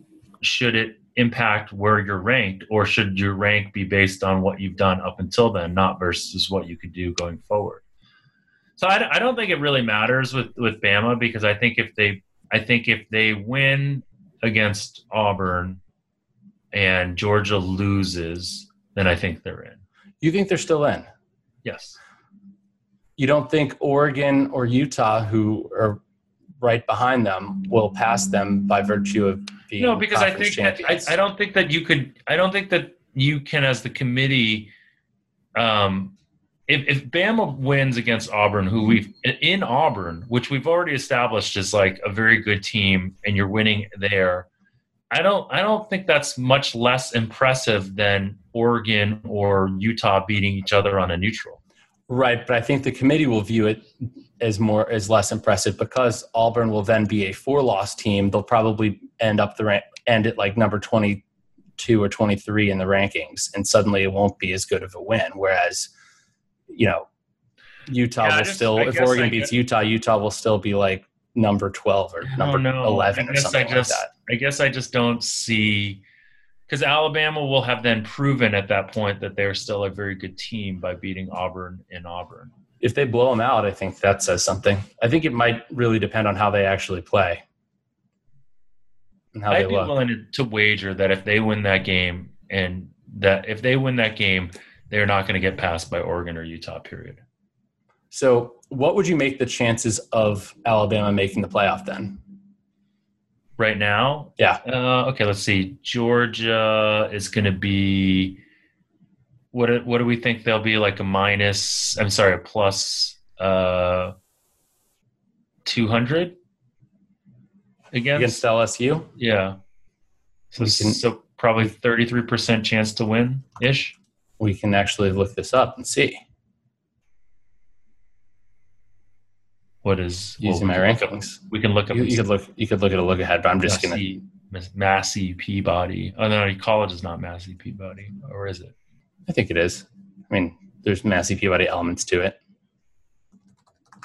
should it impact where you're ranked, or should your rank be based on what you've done up until then, not versus what you could do going forward? So I, I don't think it really matters with with Bama because I think if they, I think if they win against Auburn and Georgia loses, then I think they're in. You think they're still in? Yes. you don't think Oregon or Utah, who are right behind them, will pass them by virtue of being No, because I think that, I. I don't think that you could. I don't think that you can, as the committee, um, if, if Bama wins against Auburn, who we've in Auburn, which we've already established is like a very good team, and you're winning there. I don't. I don't think that's much less impressive than Oregon or Utah beating each other on a neutral. right, but I think the committee will view it as more is less impressive because Auburn will then be a four-loss team. They'll probably end up the rank, end at like number twenty-two or twenty-three in the rankings, and suddenly it won't be as good of a win. Whereas, you know, Utah Yeah, will just- still, I if Oregon I beats get- Utah, Utah will still be like number twelve or number know. eleven or something I just, like that. I guess I just don't see because Alabama will have then proven at that point that they're still a very good team by beating Auburn in Auburn. If they blow them out, I think that says something. I think it might really depend on how they actually play and how I'd they be look. willing to, to wager that if they win that game and that if they win that game, they're not going to get passed by Oregon or Utah. Period. So, what would you make the chances of Alabama making the playoff then? Right now, Yeah. Uh, okay, let's see. Georgia is going to be what? do- What do we think they'll be like a minus? I'm sorry, a plus uh, two hundred against. Against LSU? Yeah. So can- so probably thirty three percent chance to win ish. we can actually look this up and see What is using well, my we can look up- rankings. we can look up You, you could look. You could look at a look ahead, but I'm just gonna. Massey, Miss- Massey Peabody. Oh no, college is not Massey Peabody, or is it? I think it is. I mean, there's Massey Peabody elements to it.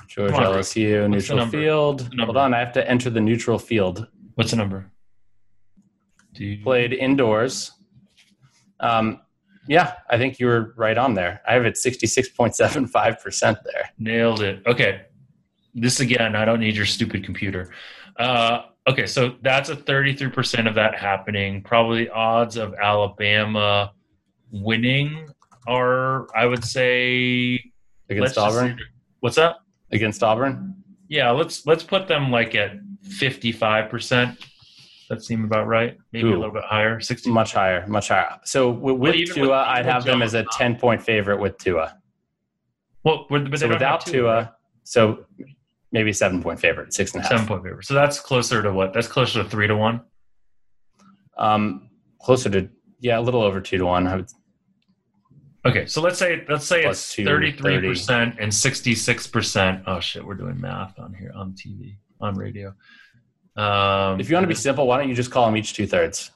George on, LSU What's neutral field. Hold on, I have to enter the neutral field. What's the number? Do you, Played indoors. Um, yeah, I think you were right on there. I have it 66.75 percent there. Nailed it. Okay. This again, I don't need your stupid computer. Uh, okay, so that's a 33% of that happening. Probably odds of Alabama winning are, I would say, Against just Auburn. what's that? Against Auburn. Yeah, let's let's put them like at 55%. That seem about right. Maybe a little bit higher. 60. Much higher, much higher. So with, with Tua, with- I'd have them as a Burrow. 10 point favorite with Tua. Well, but So without Tua, so maybe seven point favorite, six and a half. seven point favorite. So that's closer to what? That's closer to three to one. Um, closer to yeah, a little over two to one. I would, Okay, so let's say let's say Plus it's thirty three percent and sixty six percent. Oh shit, we're doing math on here on TV on radio. Um, if you want to be simple, why don't you just call them each two thirds?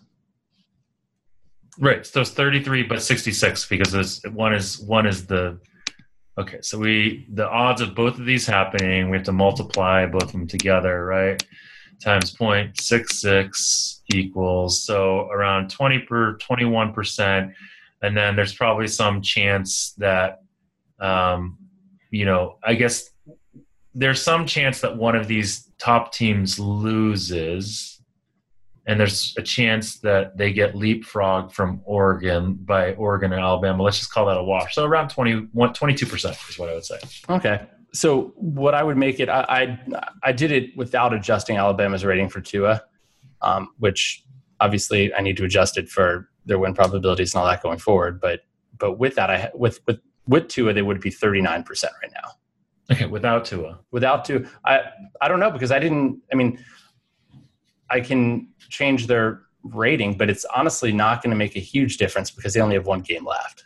right, so it's thirty three but sixty six because it's, one is one is the okay. So we the odds of both of these happening, we have to multiply both of them together, right? Times point six six equals so around twenty per twenty one percent, and then there's probably some chance that um, you know, I guess there's some chance that one of these top teams loses, and there's a chance that they get leapfrogged from Oregon by Oregon and Alabama. Let's just call that a wash. So around 21, 22% is what I would say. Okay. So what I would make it, I, I I did it without adjusting Alabama's rating for Tua, um, which obviously I need to adjust it for their win probabilities and all that going forward. But but with that, I with with with Tua, they would be thirty nine percent right now. Okay, without Tua. Without Tua, I I don't know because I didn't. I mean, I can change their rating, but it's honestly not going to make a huge difference because they only have one game left.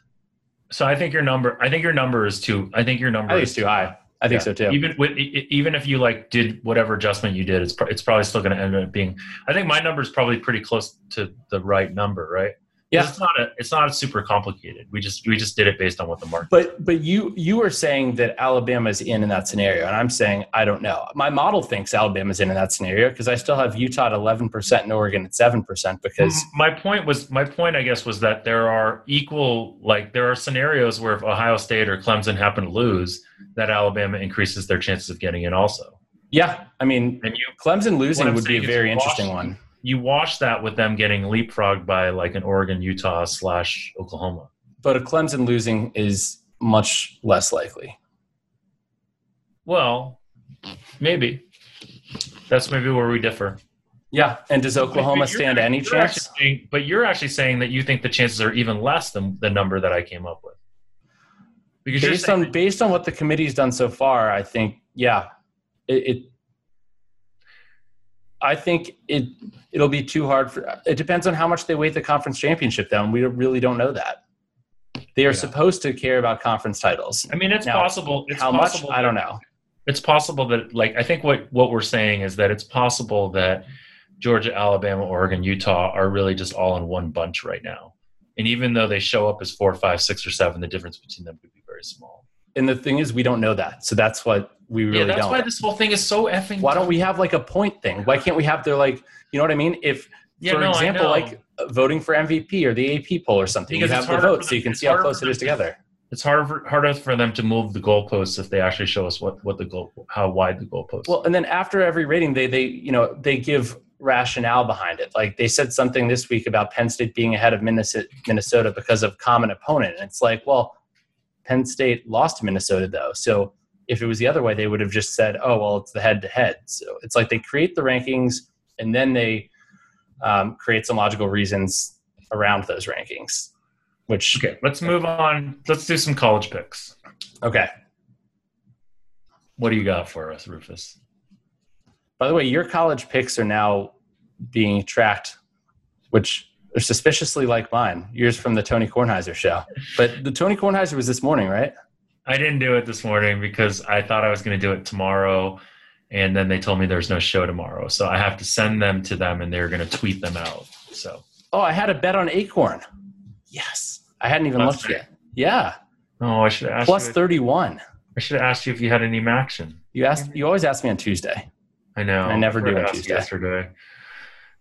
So I think your number. I think your number is too. I think your number I is too high. I think Yeah. so too. Even with even if you like did whatever adjustment you did, it's pro- it's probably still going to end up being. I think my number is probably pretty close to the right number, right? Yeah. It's not a. It's not super complicated. We just we just did it based on what the market. But but you you were saying that Alabama's in in that scenario, and I'm saying I don't know. My model thinks Alabama's in in that scenario because I still have Utah at 11 percent and Oregon at seven percent. Because mm-hmm. my point was my point I guess was that there are equal like there are scenarios where if Ohio State or Clemson happen to lose, that Alabama increases their chances of getting in also. yeah, I mean And you Clemson losing would be a very interesting watch- one. You wash that with them getting leapfrogged by like an Oregon, Utah slash Oklahoma. But a Clemson losing is much less likely. Well, maybe that's maybe where we differ. Yeah, and does Oklahoma stand any chance? saying- but you're actually saying that you think the chances are even less than the number that I came up with. Because Based on based on what the committee's done so far, I think yeah, it. it I think it it'll be too hard for. It depends on how much they weight the conference championship down. We really don't know that. They are Yeah. supposed to care about conference titles. I mean, it's Now, possible. It's how much? possible I don't know. It's possible that, like, I think what what we're saying is that it's possible that Georgia, Alabama, Oregon, Utah are really just all in one bunch right now. And even though they show up as four, five, six, or seven, the difference between them could be very small. And the thing is, we don't know that. So that's what we really yeah, that's don't. why this whole thing is so effing. why don't we have like a point thing? Why can't we have their like, you know what I mean? If, Yeah, for no, example, like voting for MVP or the AP poll or something, Because you have the vote so you can see how close it is together. it's harder for, harder for them to move the goalposts if they actually show us what what the goal how wide the goalposts. Well, and then after every rating, they they you know they give rationale behind it. Like they said something this week about Penn State being ahead of Minnesota, Minnesota because of common opponent. And it's like, well, Penn State lost to Minnesota though, so if it was the other way, they would have just said, oh well, it's the head to head. So it's like they create the rankings and then they um, create some logical reasons around those rankings. Which okay, let's move on. Let's do some college picks. okay. What do you got for us, Rufus? By the way, your college picks are now being tracked, which They're suspiciously like mine. Yours from the Tony Kornheiser show. But the Tony Kornheiser was this morning, right? I didn't do it this morning because I thought I was going to do it tomorrow, and then they told me there's no show tomorrow, so I have to send them to them, and they're going to tweet them out. So. Oh, I had a bet on Akron. Yes, I hadn't even Plus looked yet. Yeah, Oh, I should have asked. plus you, thirty-one. I should have asked you if you had any action. You asked. You always ask me on Tuesday. I know. I never do on Tuesday. Yesterday, I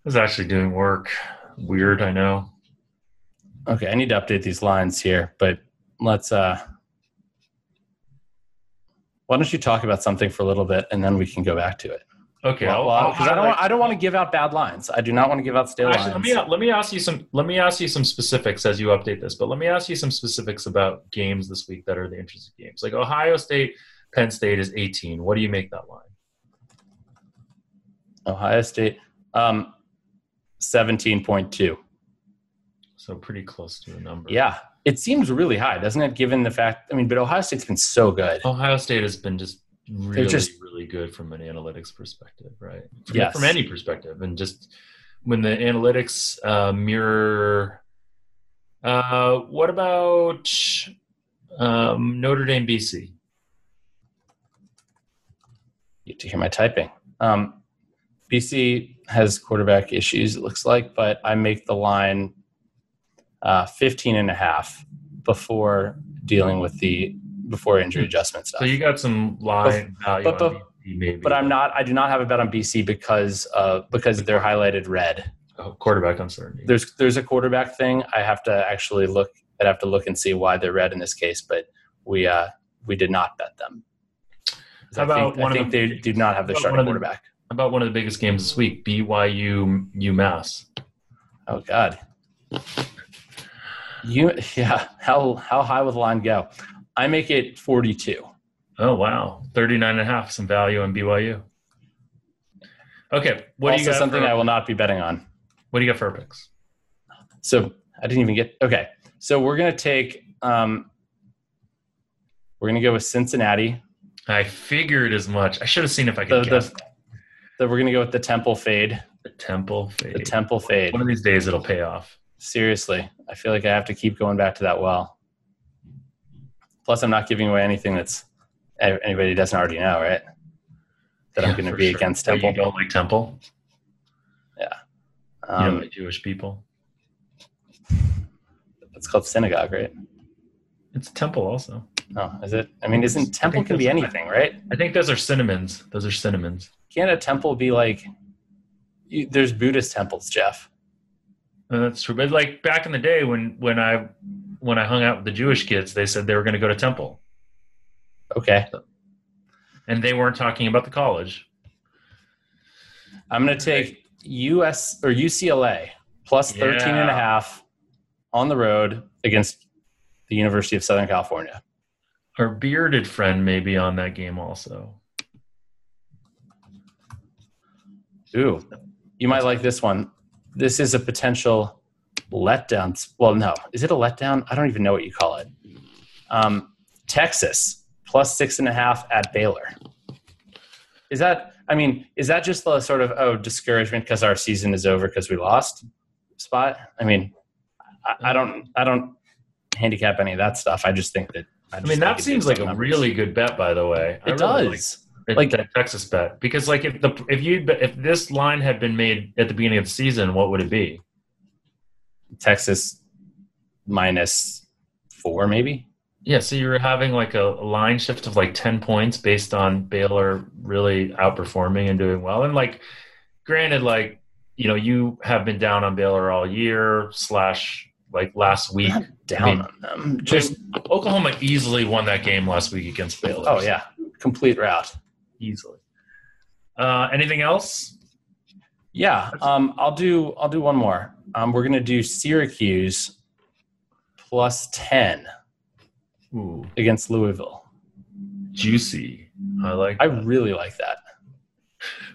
was actually doing work. Weird, I know. Okay, I need to update these lines here, but let's. uh Why don't you talk about something for a little bit, and then we can go back to it. Okay, Well, because I don't. Want, I don't want to give out bad lines. I do not want to give out stale Actually, let lines. me let me ask you some let me ask you some specifics as you update this. But let me ask you some specifics about games this week that are the interesting games. Like Ohio State, Penn State is 18. What do you make that line? Ohio State, um, seventeen point two. So pretty close to a number. Yeah, it seems really high, doesn't it? Given the fact, I mean, but Ohio State's been so good. Ohio State has been just really, just- really good from an analytics perspective, right? From, Yes. from any perspective, and just when the analytics uh, mirror. Uh, what about um, Notre Dame, BC? You have to hear my typing. Um, BC has quarterback issues, it looks like, but I make the line uh, 15 and a half before dealing with the before injury adjustment stuff. So you got some line value but- on but- BC, maybe. but I'm not. I do not have a bet on BC because uh, because they're highlighted red. Oh, quarterback uncertainty. There's there's a quarterback thing. I have to actually look. I'd have to look and see why they're red in this case. But we uh, we did not bet them. How I about think, one I think the- they did not have the starting one of the- quarterback. About one of the biggest games this week? BYU UMass. Oh God. You yeah. How how high will the line go? I make it 42. Oh wow, 39 and a half. Some value on BYU. Okay, what do also you got? something for, I will not be betting on. what do you got for picks? So I didn't even get okay. So we're gonna take um we're gonna go with Cincinnati. I figured as much. I should have seen if I The, could guess. the, the we're gonna go with the Temple fade. The Temple fade. The Temple fade. One of these days it'll pay off. Seriously, I feel like I have to keep going back to that well. Plus, I'm not giving away anything that's anybody doesn't already know, right? That I'm going to be sure. against Temple. You don't like Temple? Yeah. You don't Um, like Jewish people? it's called synagogue, right? It's Temple also. No, is it? I mean, isn't temple can be anything, right? I think those are cinnamons. Those are cinnamons. Can't a temple be like? You, there's Buddhist temples, Jeff. Uh, that's true. But like back in the day when when I when I hung out with the Jewish kids, they said they were going to go to Temple, Okay, and they weren't talking about the college. I'm going to take US or UCLA plus 13 and a half on the road against the University of Southern California. Our bearded friend may be on that game also. Ooh, you might like this one. This is a potential letdown. Well, no, is it a letdown? I don't even know what you call it. Um, Texas plus six and a half at Baylor. Is that? I mean, is that just the sort of oh discouragement because our season is over because we lost spot? I mean, I, I don't, I don't handicap any of that stuff. I just think that. I just mean, that seems like on a numbers. really good bet, by the way. I It really does. Like, Like- that Texas bet because, like, if the if you if this line had been made at the beginning of the season, what would it be? Texas minus four, maybe. Yeah, so you're having like a, a line shift of like ten points based on Baylor really outperforming and doing well. And like, granted, like you know, you have been down on Baylor all year. Slash, like last week, Not down I mean, on them. Just Oklahoma easily won that game last week against Baylor. oh yeah, complete rout. easily. Uh, anything else? Yeah, um, I'll do. I'll do one more. Um, we're gonna do Syracuse plus ten Ooh, against Louisville. juicy. I like. I that. really like that.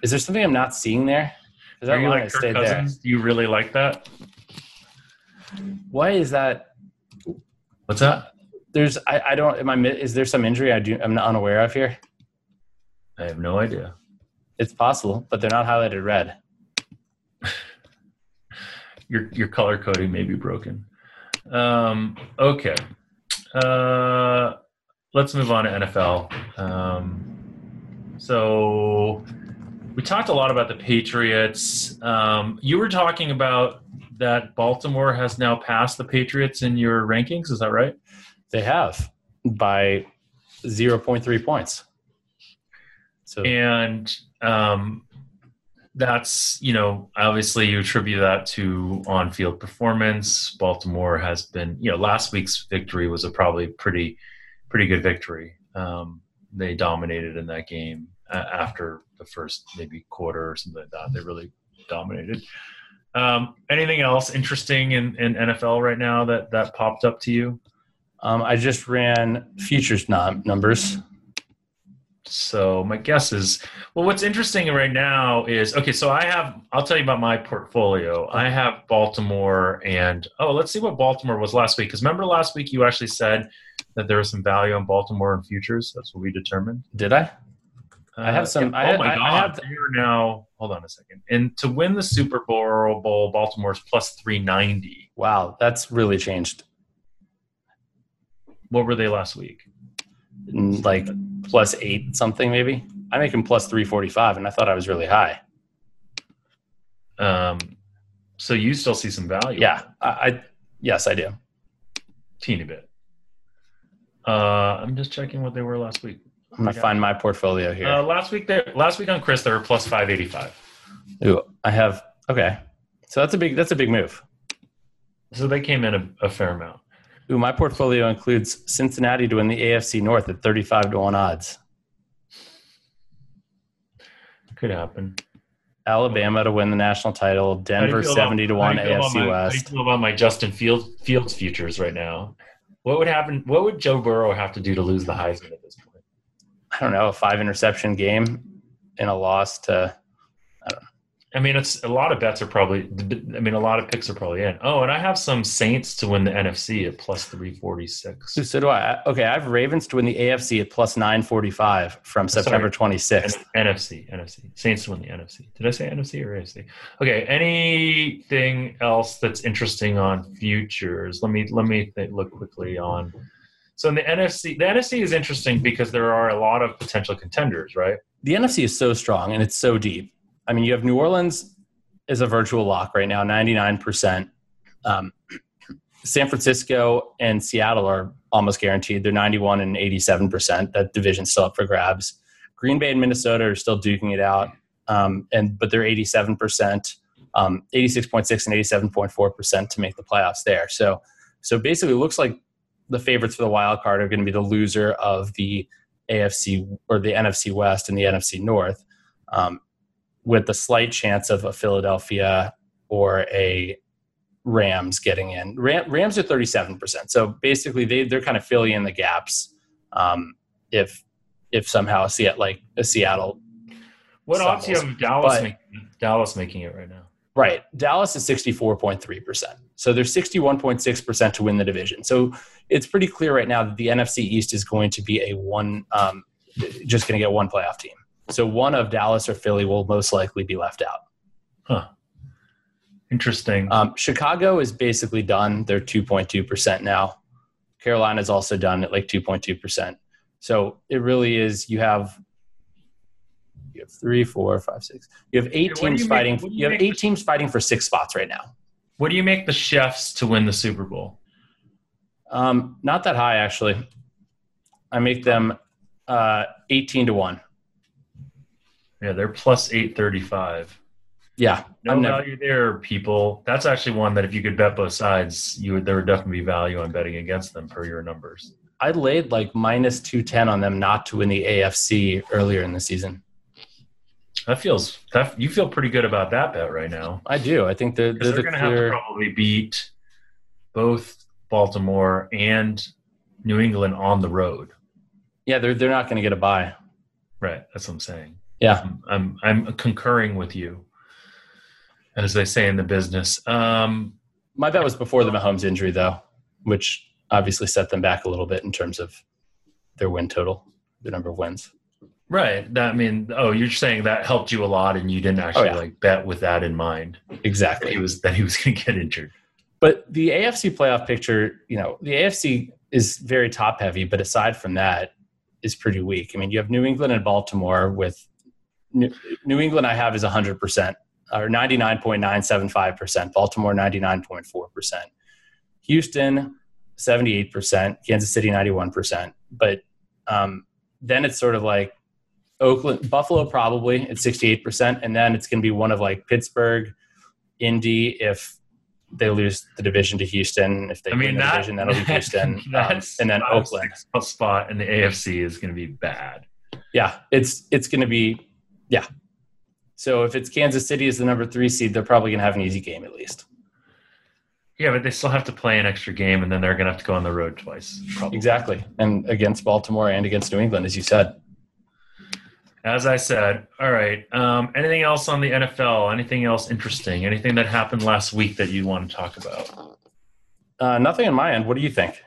Is there something I'm not seeing there? Because Are that you line like Kirk stayed there. Do you really like that? Why is that? What's that? There's. I, I don't. Am I? Is there some injury I do? I'm not unaware of here. I have no idea. It's possible, but they're not highlighted red. *laughs* your your color coding may be broken. Um, okay. Uh, let's move on to NFL. Um, so we talked a lot about the Patriots. Um, you were talking about that Baltimore has now passed the Patriots in your rankings. Is that right? They have by 0.3 points. So and um, that's you know obviously you attribute that to on-field performance. Baltimore has been you know last week's victory was a probably pretty pretty good victory. Um, they dominated in that game uh, after the first maybe quarter or something like that. They really dominated. Um, anything else interesting in, in NFL right now that that popped up to you? Um, I just ran futures numbers. So my guess is, well, what's interesting right now is okay. So I have, I'll tell you about my portfolio. I have Baltimore, and oh, let's see what Baltimore was last week. Because remember last week you actually said that there was some value on Baltimore in futures. That's what we determined. Did I? I have some. Uh, oh my I, god! I have, you're now. Hold on a second. And to win the Super Bowl, Bowl, Baltimore's plus three ninety. Wow, that's really changed. What were they last week? Like plus eight something maybe. I make them plus three forty five, and I thought I was really high. Um, so you still see some value? Yeah, I, I yes, I do. Teeny bit. Uh, I'm just checking what they were last week. I'm gonna find my portfolio here. Uh, last week, there, last week on Chris, they were plus five eighty five. Ooh, I have okay. So that's a big that's a big move. So they came in a, a fair amount. Ooh, my portfolio includes Cincinnati to win the AFC North at thirty five to one odds. Could happen. Alabama to win the national title. Denver seventy to one AFC my, West. How do you feel about my Justin Fields Fields futures right now? What would happen? What would Joe Burrow have to do to lose the Heisman at this point? I don't know, a five interception game in a loss to I don't know. I mean, it's a lot of bets are probably. I mean, a lot of picks are probably in. Oh, and I have some Saints to win the NFC at plus three forty six. So do I. Okay, I have Ravens to win the AFC at plus nine forty five from September twenty sixth. NFC, NFC, Saints to win the NFC. Did I say NFC or AFC? Okay. Anything else that's interesting on futures? Let me let me think, look quickly on so in the NFC, the NFC is interesting because there are a lot of potential contenders, right? The NFC is so strong and it's so deep. I mean, you have New Orleans is a virtual lock right now, 99%. Um, San Francisco and Seattle are almost guaranteed. They're 91 and 87%. That division's still up for grabs. Green Bay and Minnesota are still duking it out, um, and but they're 87%, um, 86.6 and 87.4% to make the playoffs there. So, so basically, it looks like the favorites for the wild card are going to be the loser of the AFC or the NFC West and the NFC North, um, with the slight chance of a Philadelphia or a Rams getting in. Ram, Rams are 37%. So basically, they, they're kind of filling in the gaps um, if if somehow see it like a Seattle. What odds do you have Dallas, but, making, Dallas making it right now? Right. Dallas is 64.3%. So they're 61.6% to win the division. So it's pretty clear right now that the NFC East is going to be a one, um, just going to get one playoff team. So one of Dallas or Philly will most likely be left out. Huh. Interesting. Um, Chicago is basically done. They're 2.2% now. Carolina is also done at like 2.2%. So it really is, you have you have three, four, five, six. You have eight teams fighting. Make, you, you have eight teams fighting for six spots right now. What do you make the Chiefs to win the Super Bowl? Um, not that high, actually. I make them uh, eighteen to one. Yeah, they're plus eight thirty-five. Yeah, no I'm value never... there, people. That's actually one that if you could bet both sides, you would there would definitely be value on betting against them per your numbers. I laid like minus two ten on them not to win the AFC earlier in the season. That feels that you feel pretty good about that bet right now. I do. I think they're, they're, they're going to have to probably beat both Baltimore and New England on the road. Yeah, they're they're not going to get a buy. Right. That's what I'm saying. Yeah, I'm I'm, I'm concurring with you, as they say in the business. Um, My bet was before the Mahomes injury, though, which obviously set them back a little bit in terms of their win total, the number of wins. Right. That I mean, oh, you're saying that helped you a lot, and you didn't actually Oh, yeah. like bet with that in mind that Exactly. he was that he was *laughs* going to get injured. But the AFC playoff picture, you know, the AFC is very top heavy, but aside from that, is pretty weak. I mean, you have New England and Baltimore with New, New England. I have is 100 percent or 99.975 percent. Baltimore 99.4 percent. Houston 78 percent. Kansas City 91 percent. But um, then it's sort of like Oakland, Buffalo probably at 68 percent, and then it's going to be one of like Pittsburgh, Indy if they lose the division to Houston. If they I mean, win the that, division, then it'll be *laughs* Houston, um, and then Oakland. spot in the AFC is going to be bad. Yeah, it's it's going to be yeah. So if it's Kansas City as the number three seed, they're probably going to have an easy game at least. Yeah, but they still have to play an extra game, and then they're going to have to go on the road twice. Probably. Exactly, and against Baltimore and against New England, as you said. As I said, all right. Um, anything else on the NFL? Anything else interesting? Anything that happened last week that you want to talk about? Uh, nothing on my end. What do you think?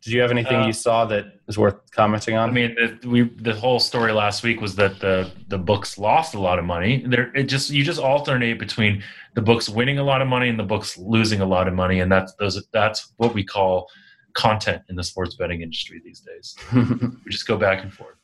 Did you have anything Uh, you saw that is worth commenting on? I mean, the, we the whole story last week was that the the books lost a lot of money. There, it just you just alternate between the books winning a lot of money and the books losing a lot of money, and that's those that's what we call content in the sports betting industry these days. *laughs* we just go back and forth.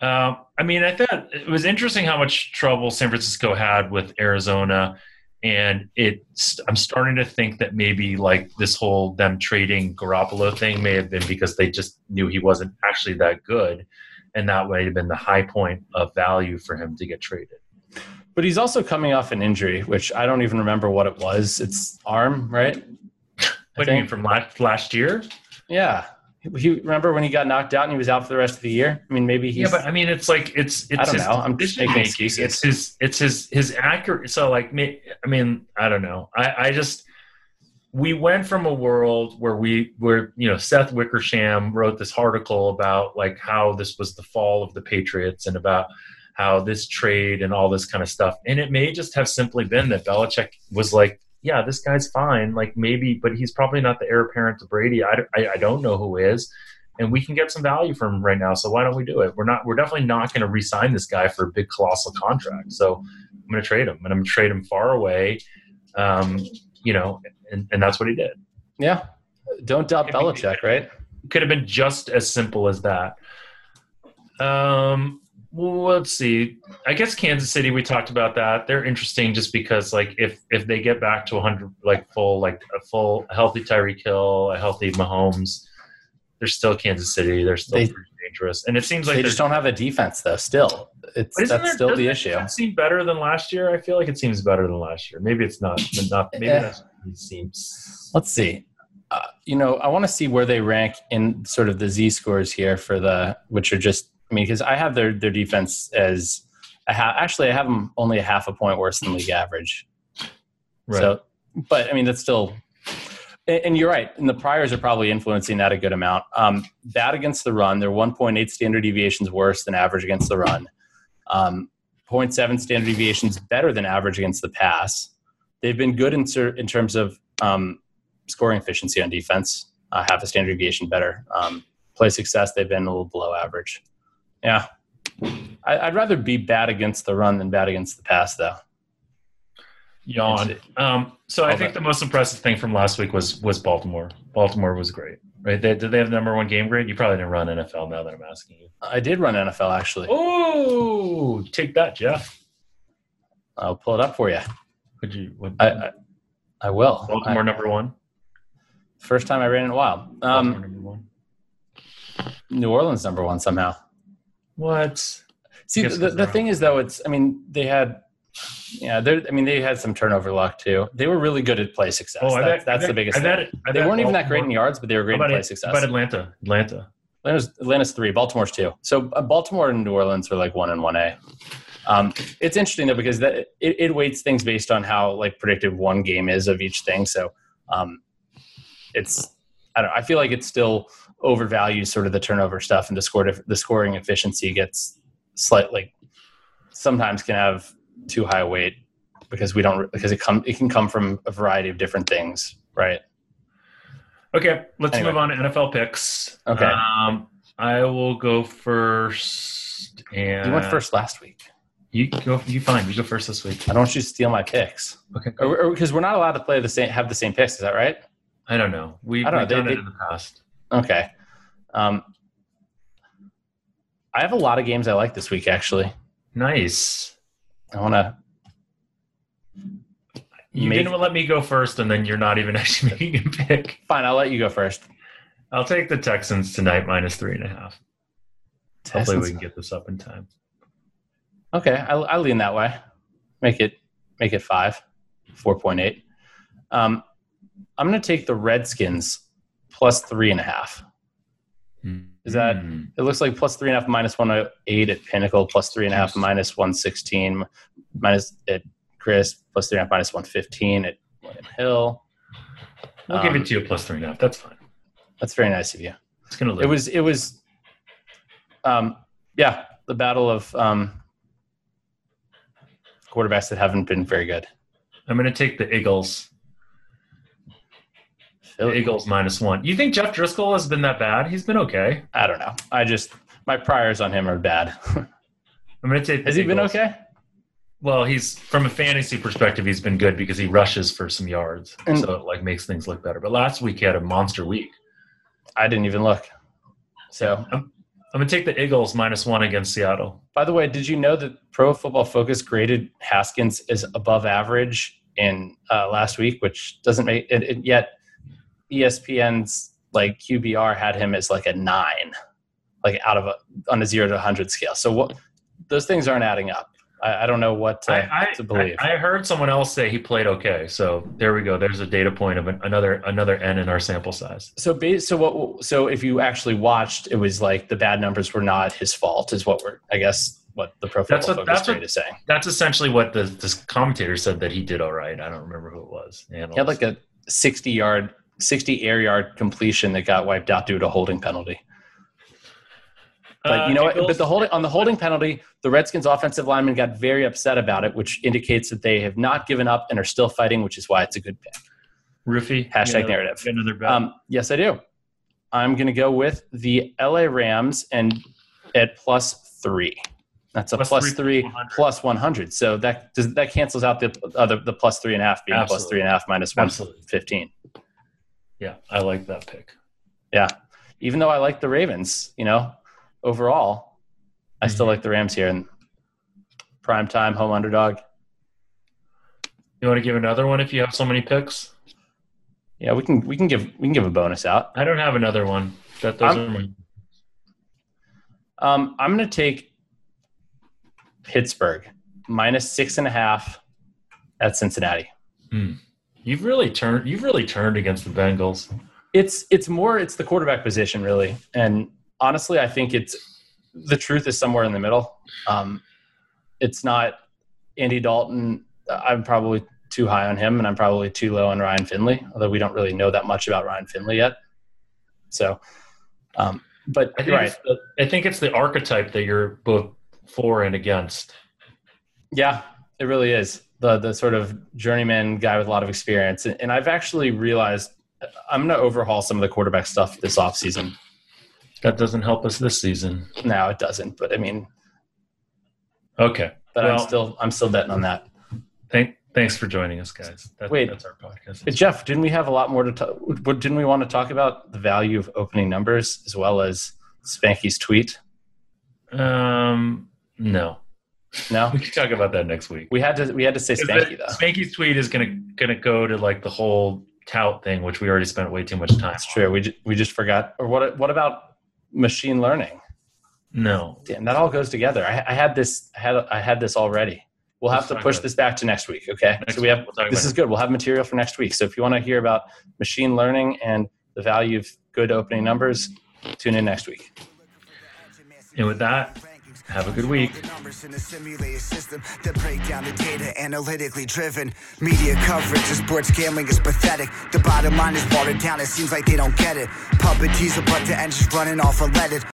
Um, I mean, I thought it was interesting how much trouble San Francisco had with Arizona, and it. I'm starting to think that maybe like this whole them trading Garoppolo thing may have been because they just knew he wasn't actually that good, and that might have been the high point of value for him to get traded. but he's also coming off an injury, which I don't even remember what it was. It's arm, right? *laughs* What do you mean from last last year? Yeah. He remember when he got knocked out and he was out for the rest of the year. I mean, maybe he's. Yeah, but I mean, it's like it's it's I don't his know. I'm just making excuses. It's his it's his his accurate. So like, me- I mean, I don't know. I I just we went from a world where we where you know Seth Wickersham wrote this article about like how this was the fall of the Patriots and about how this trade and all this kind of stuff. And it may just have simply been that Belichick was like, yeah, this guy's fine. Like maybe, but he's probably not the heir apparent to Brady. I, I, I don't know who is. And we can get some value from him right now. So why don't we do it? We're not. We're definitely not going to re-sign this guy for a big colossal contract. So I'm going to trade him, and I'm going to trade him far away. Um, you know, and, and that's what he did. yeah. Don't doubt Belichick, right? Could have been just as simple as that. Um, well, let's see. I guess Kansas City. We talked about that. They're interesting just because, like, if if they get back to 100, like full, like a full healthy Tyreek Hill, a healthy Mahomes, they're still Kansas City. They're still They- pretty dangerous, and it seems like they just don't have a defense, though. Still, it's that's there- still the issue. it. Seem better than last year. I feel like it seems better than last year. Maybe it's not. Not maybe that's it seems. Let's see. Uh, you know, I want to see where they rank in sort of the Z scores here for the, which are just, I mean, because I have their their defense as ha- actually I have them only a half a point worse than league average. Right. So, but I mean, that's still, and, and you're right. And the priors are probably influencing that a good amount. Um, bad against the run, they're 1.8 standard deviations worse than average against the run. Um, 0.7 standard deviations better than average against the pass. They've been good in, cer- in terms of um, scoring efficiency on defense, uh, half a standard deviation better. Um, play success, they've been a little below average. Yeah. I, I'd rather be bad against the run than bad against the pass, though. Yawn. Um, so I think the most impressive thing from last week was was Baltimore. Baltimore was great, right? They, did they have the number one game grade? You probably didn't run NFL. Now that I'm asking you. I did run NFL, actually. Oh, take that, Jeff. I'll pull it up for you. Would you? Would, I, I, I will. Baltimore I- number one. first time I ran in a while. Baltimore Um, number one. New Orleans number one somehow. What? See, the, the thing is, though, it's. I mean, they had. Yeah, they're. I mean, they had some turnover luck too. They were really good at play success. Oh, I that's that's the biggest I thing. They weren't even that great in yards, but they were great in play success. about Atlanta? Atlanta. Atlanta's, Atlanta's three, Baltimore's two. So uh, Baltimore and New Orleans are like one and one A. Um, it's interesting though because that it, it weights things based on how like predictive one game is of each thing. So um, it's I don't. know, I feel like it's still overvalues sort of the turnover stuff and the score the scoring efficiency gets slightly sometimes can have too high a weight because we don't because it come it can come from a variety of different things, right? Okay, let's Anyway. move on to NFL picks. Okay. Um, I will go first. and You went first last week. You go. You fine. You go first this week. I don't want you to steal my picks. Okay. Because we're not allowed to play the same, have the same picks. Is that right? I don't know. We, I don't we've know. done They- it they- in the past. Okay. Um, I have a lot of games I like this week. Actually, Nice. I want to. You Make- didn't let me go first, and then you're not even *laughs* actually making a pick. Fine, I'll let you go first. I'll take the Texans tonight minus three and a half. Hopefully, we can get this up in time. Okay, I, I lean that way. Make it make it five, four point eight. Um, I'm going to take the Redskins plus three and a half. Is that- Hmm. It looks like plus three and a half minus one oh eight at Pinnacle, plus three and a half minus one sixteen, minus at Chris, plus three and a half minus one fifteen at William Hill. We'll give Um, it to you plus three and a half. That's fine. That's very nice of you. It's gonna live. It was it was, um, yeah, the battle of um, quarterbacks that haven't been very good. I'm gonna take the Eagles. Eagles minus one. You think Jeff Driskel has been that bad? He's been okay. I don't know. I just my priors on him are bad. I'm gonna take. Has he been okay? Well, he's from a fantasy perspective, he's been good because he rushes for some yards, And- so it like makes things look better. But last week he had a monster week. I didn't even look. So, I'm gonna take the Eagles minus one against Seattle. by the way, did you know that Pro Football Focus graded Haskins as above average in uh, last week, which doesn't make it, it yet. ESPN's like QBR had him as like a nine, like out of a on a zero to hundred scale. So what those things aren't adding up. I, I don't know what to, I, I, to believe. I, heard someone else say he played okay. So there we go. There's a data point of an, another another n in our sample size. So be, so what so if you actually watched, it was like the bad numbers were not his fault. Is what we're I guess what the pro that's what, that's what, is saying. That's essentially what the this commentator said that he did all right. I don't remember who it was. He had like a 60 yard 60 air yard completion that got wiped out due to holding penalty. But you know uh, what? But the holding on the holding penalty, the Redskins offensive lineman got very upset about it, which indicates that they have not given up and are still fighting, which is why it's a good pick. Roofy hashtag narrative. Another bet. Um, yes, I do. I'm going to go with the LA Rams and at plus three. That's a plus, plus three, 100. plus 100. So that does, that cancels out the, uh, the, the plus three and a half being Absolutely. plus three and a half minus 115 yeah, I like that pick. Yeah, even though I like the Ravens, you know, overall, I still Mhm. like the Rams here and prime time home underdog. You want to give another one if you have so many picks? Yeah, we can we can give we can give a bonus out. I don't have another one. That those I'm- are my. Um, I'm going to take Pittsburgh minus six and a half at Cincinnati. You've really turned. You've really turned against the Bengals. It's it's more it's the quarterback position really, and honestly, I think it's the truth is somewhere in the middle. Um, it's not Andy Dalton. I'm probably too high on him, and I'm probably too low on Ryan Finley. Although we don't really know that much about Ryan Finley yet. So, um, but I think, right. the, I think it's the archetype that you're both for and against. Yeah, it really is the the sort of journeyman guy with a lot of experience. And, and I've actually realized I'm going to overhaul some of the quarterback stuff this offseason. That doesn't help us this season. Now it doesn't, but I mean, Okay. but I'm still I'm still betting on that. Thank. Thanks for joining us, guys. That, Wait. that's our podcast. But Jeff, didn't we have a lot more to talk? Didn't we want to talk about the value of opening numbers as well as Spanky's tweet? Um, no, No, we can talk about that next week. we had to we had to say Spanky though. Spanky's tweet is gonna gonna go to like the whole tout thing, which we already spent way too much time. That's true. We ju- we just forgot. Or what what about machine learning? No, Damn, that all goes together. I, I had this I had I had this already. We'll have Let's to push this back to next week. Okay. Next so we have we'll this is good. We'll have material for next week. So if you want to hear about machine learning and the value of good opening numbers, tune in next week. And with that, have a good week. Numbers in a simulated system that break down the data analytically driven. Media coverage of sports gambling is pathetic. The bottom line is watered down, it seems like they don't get it. But the engine's running off.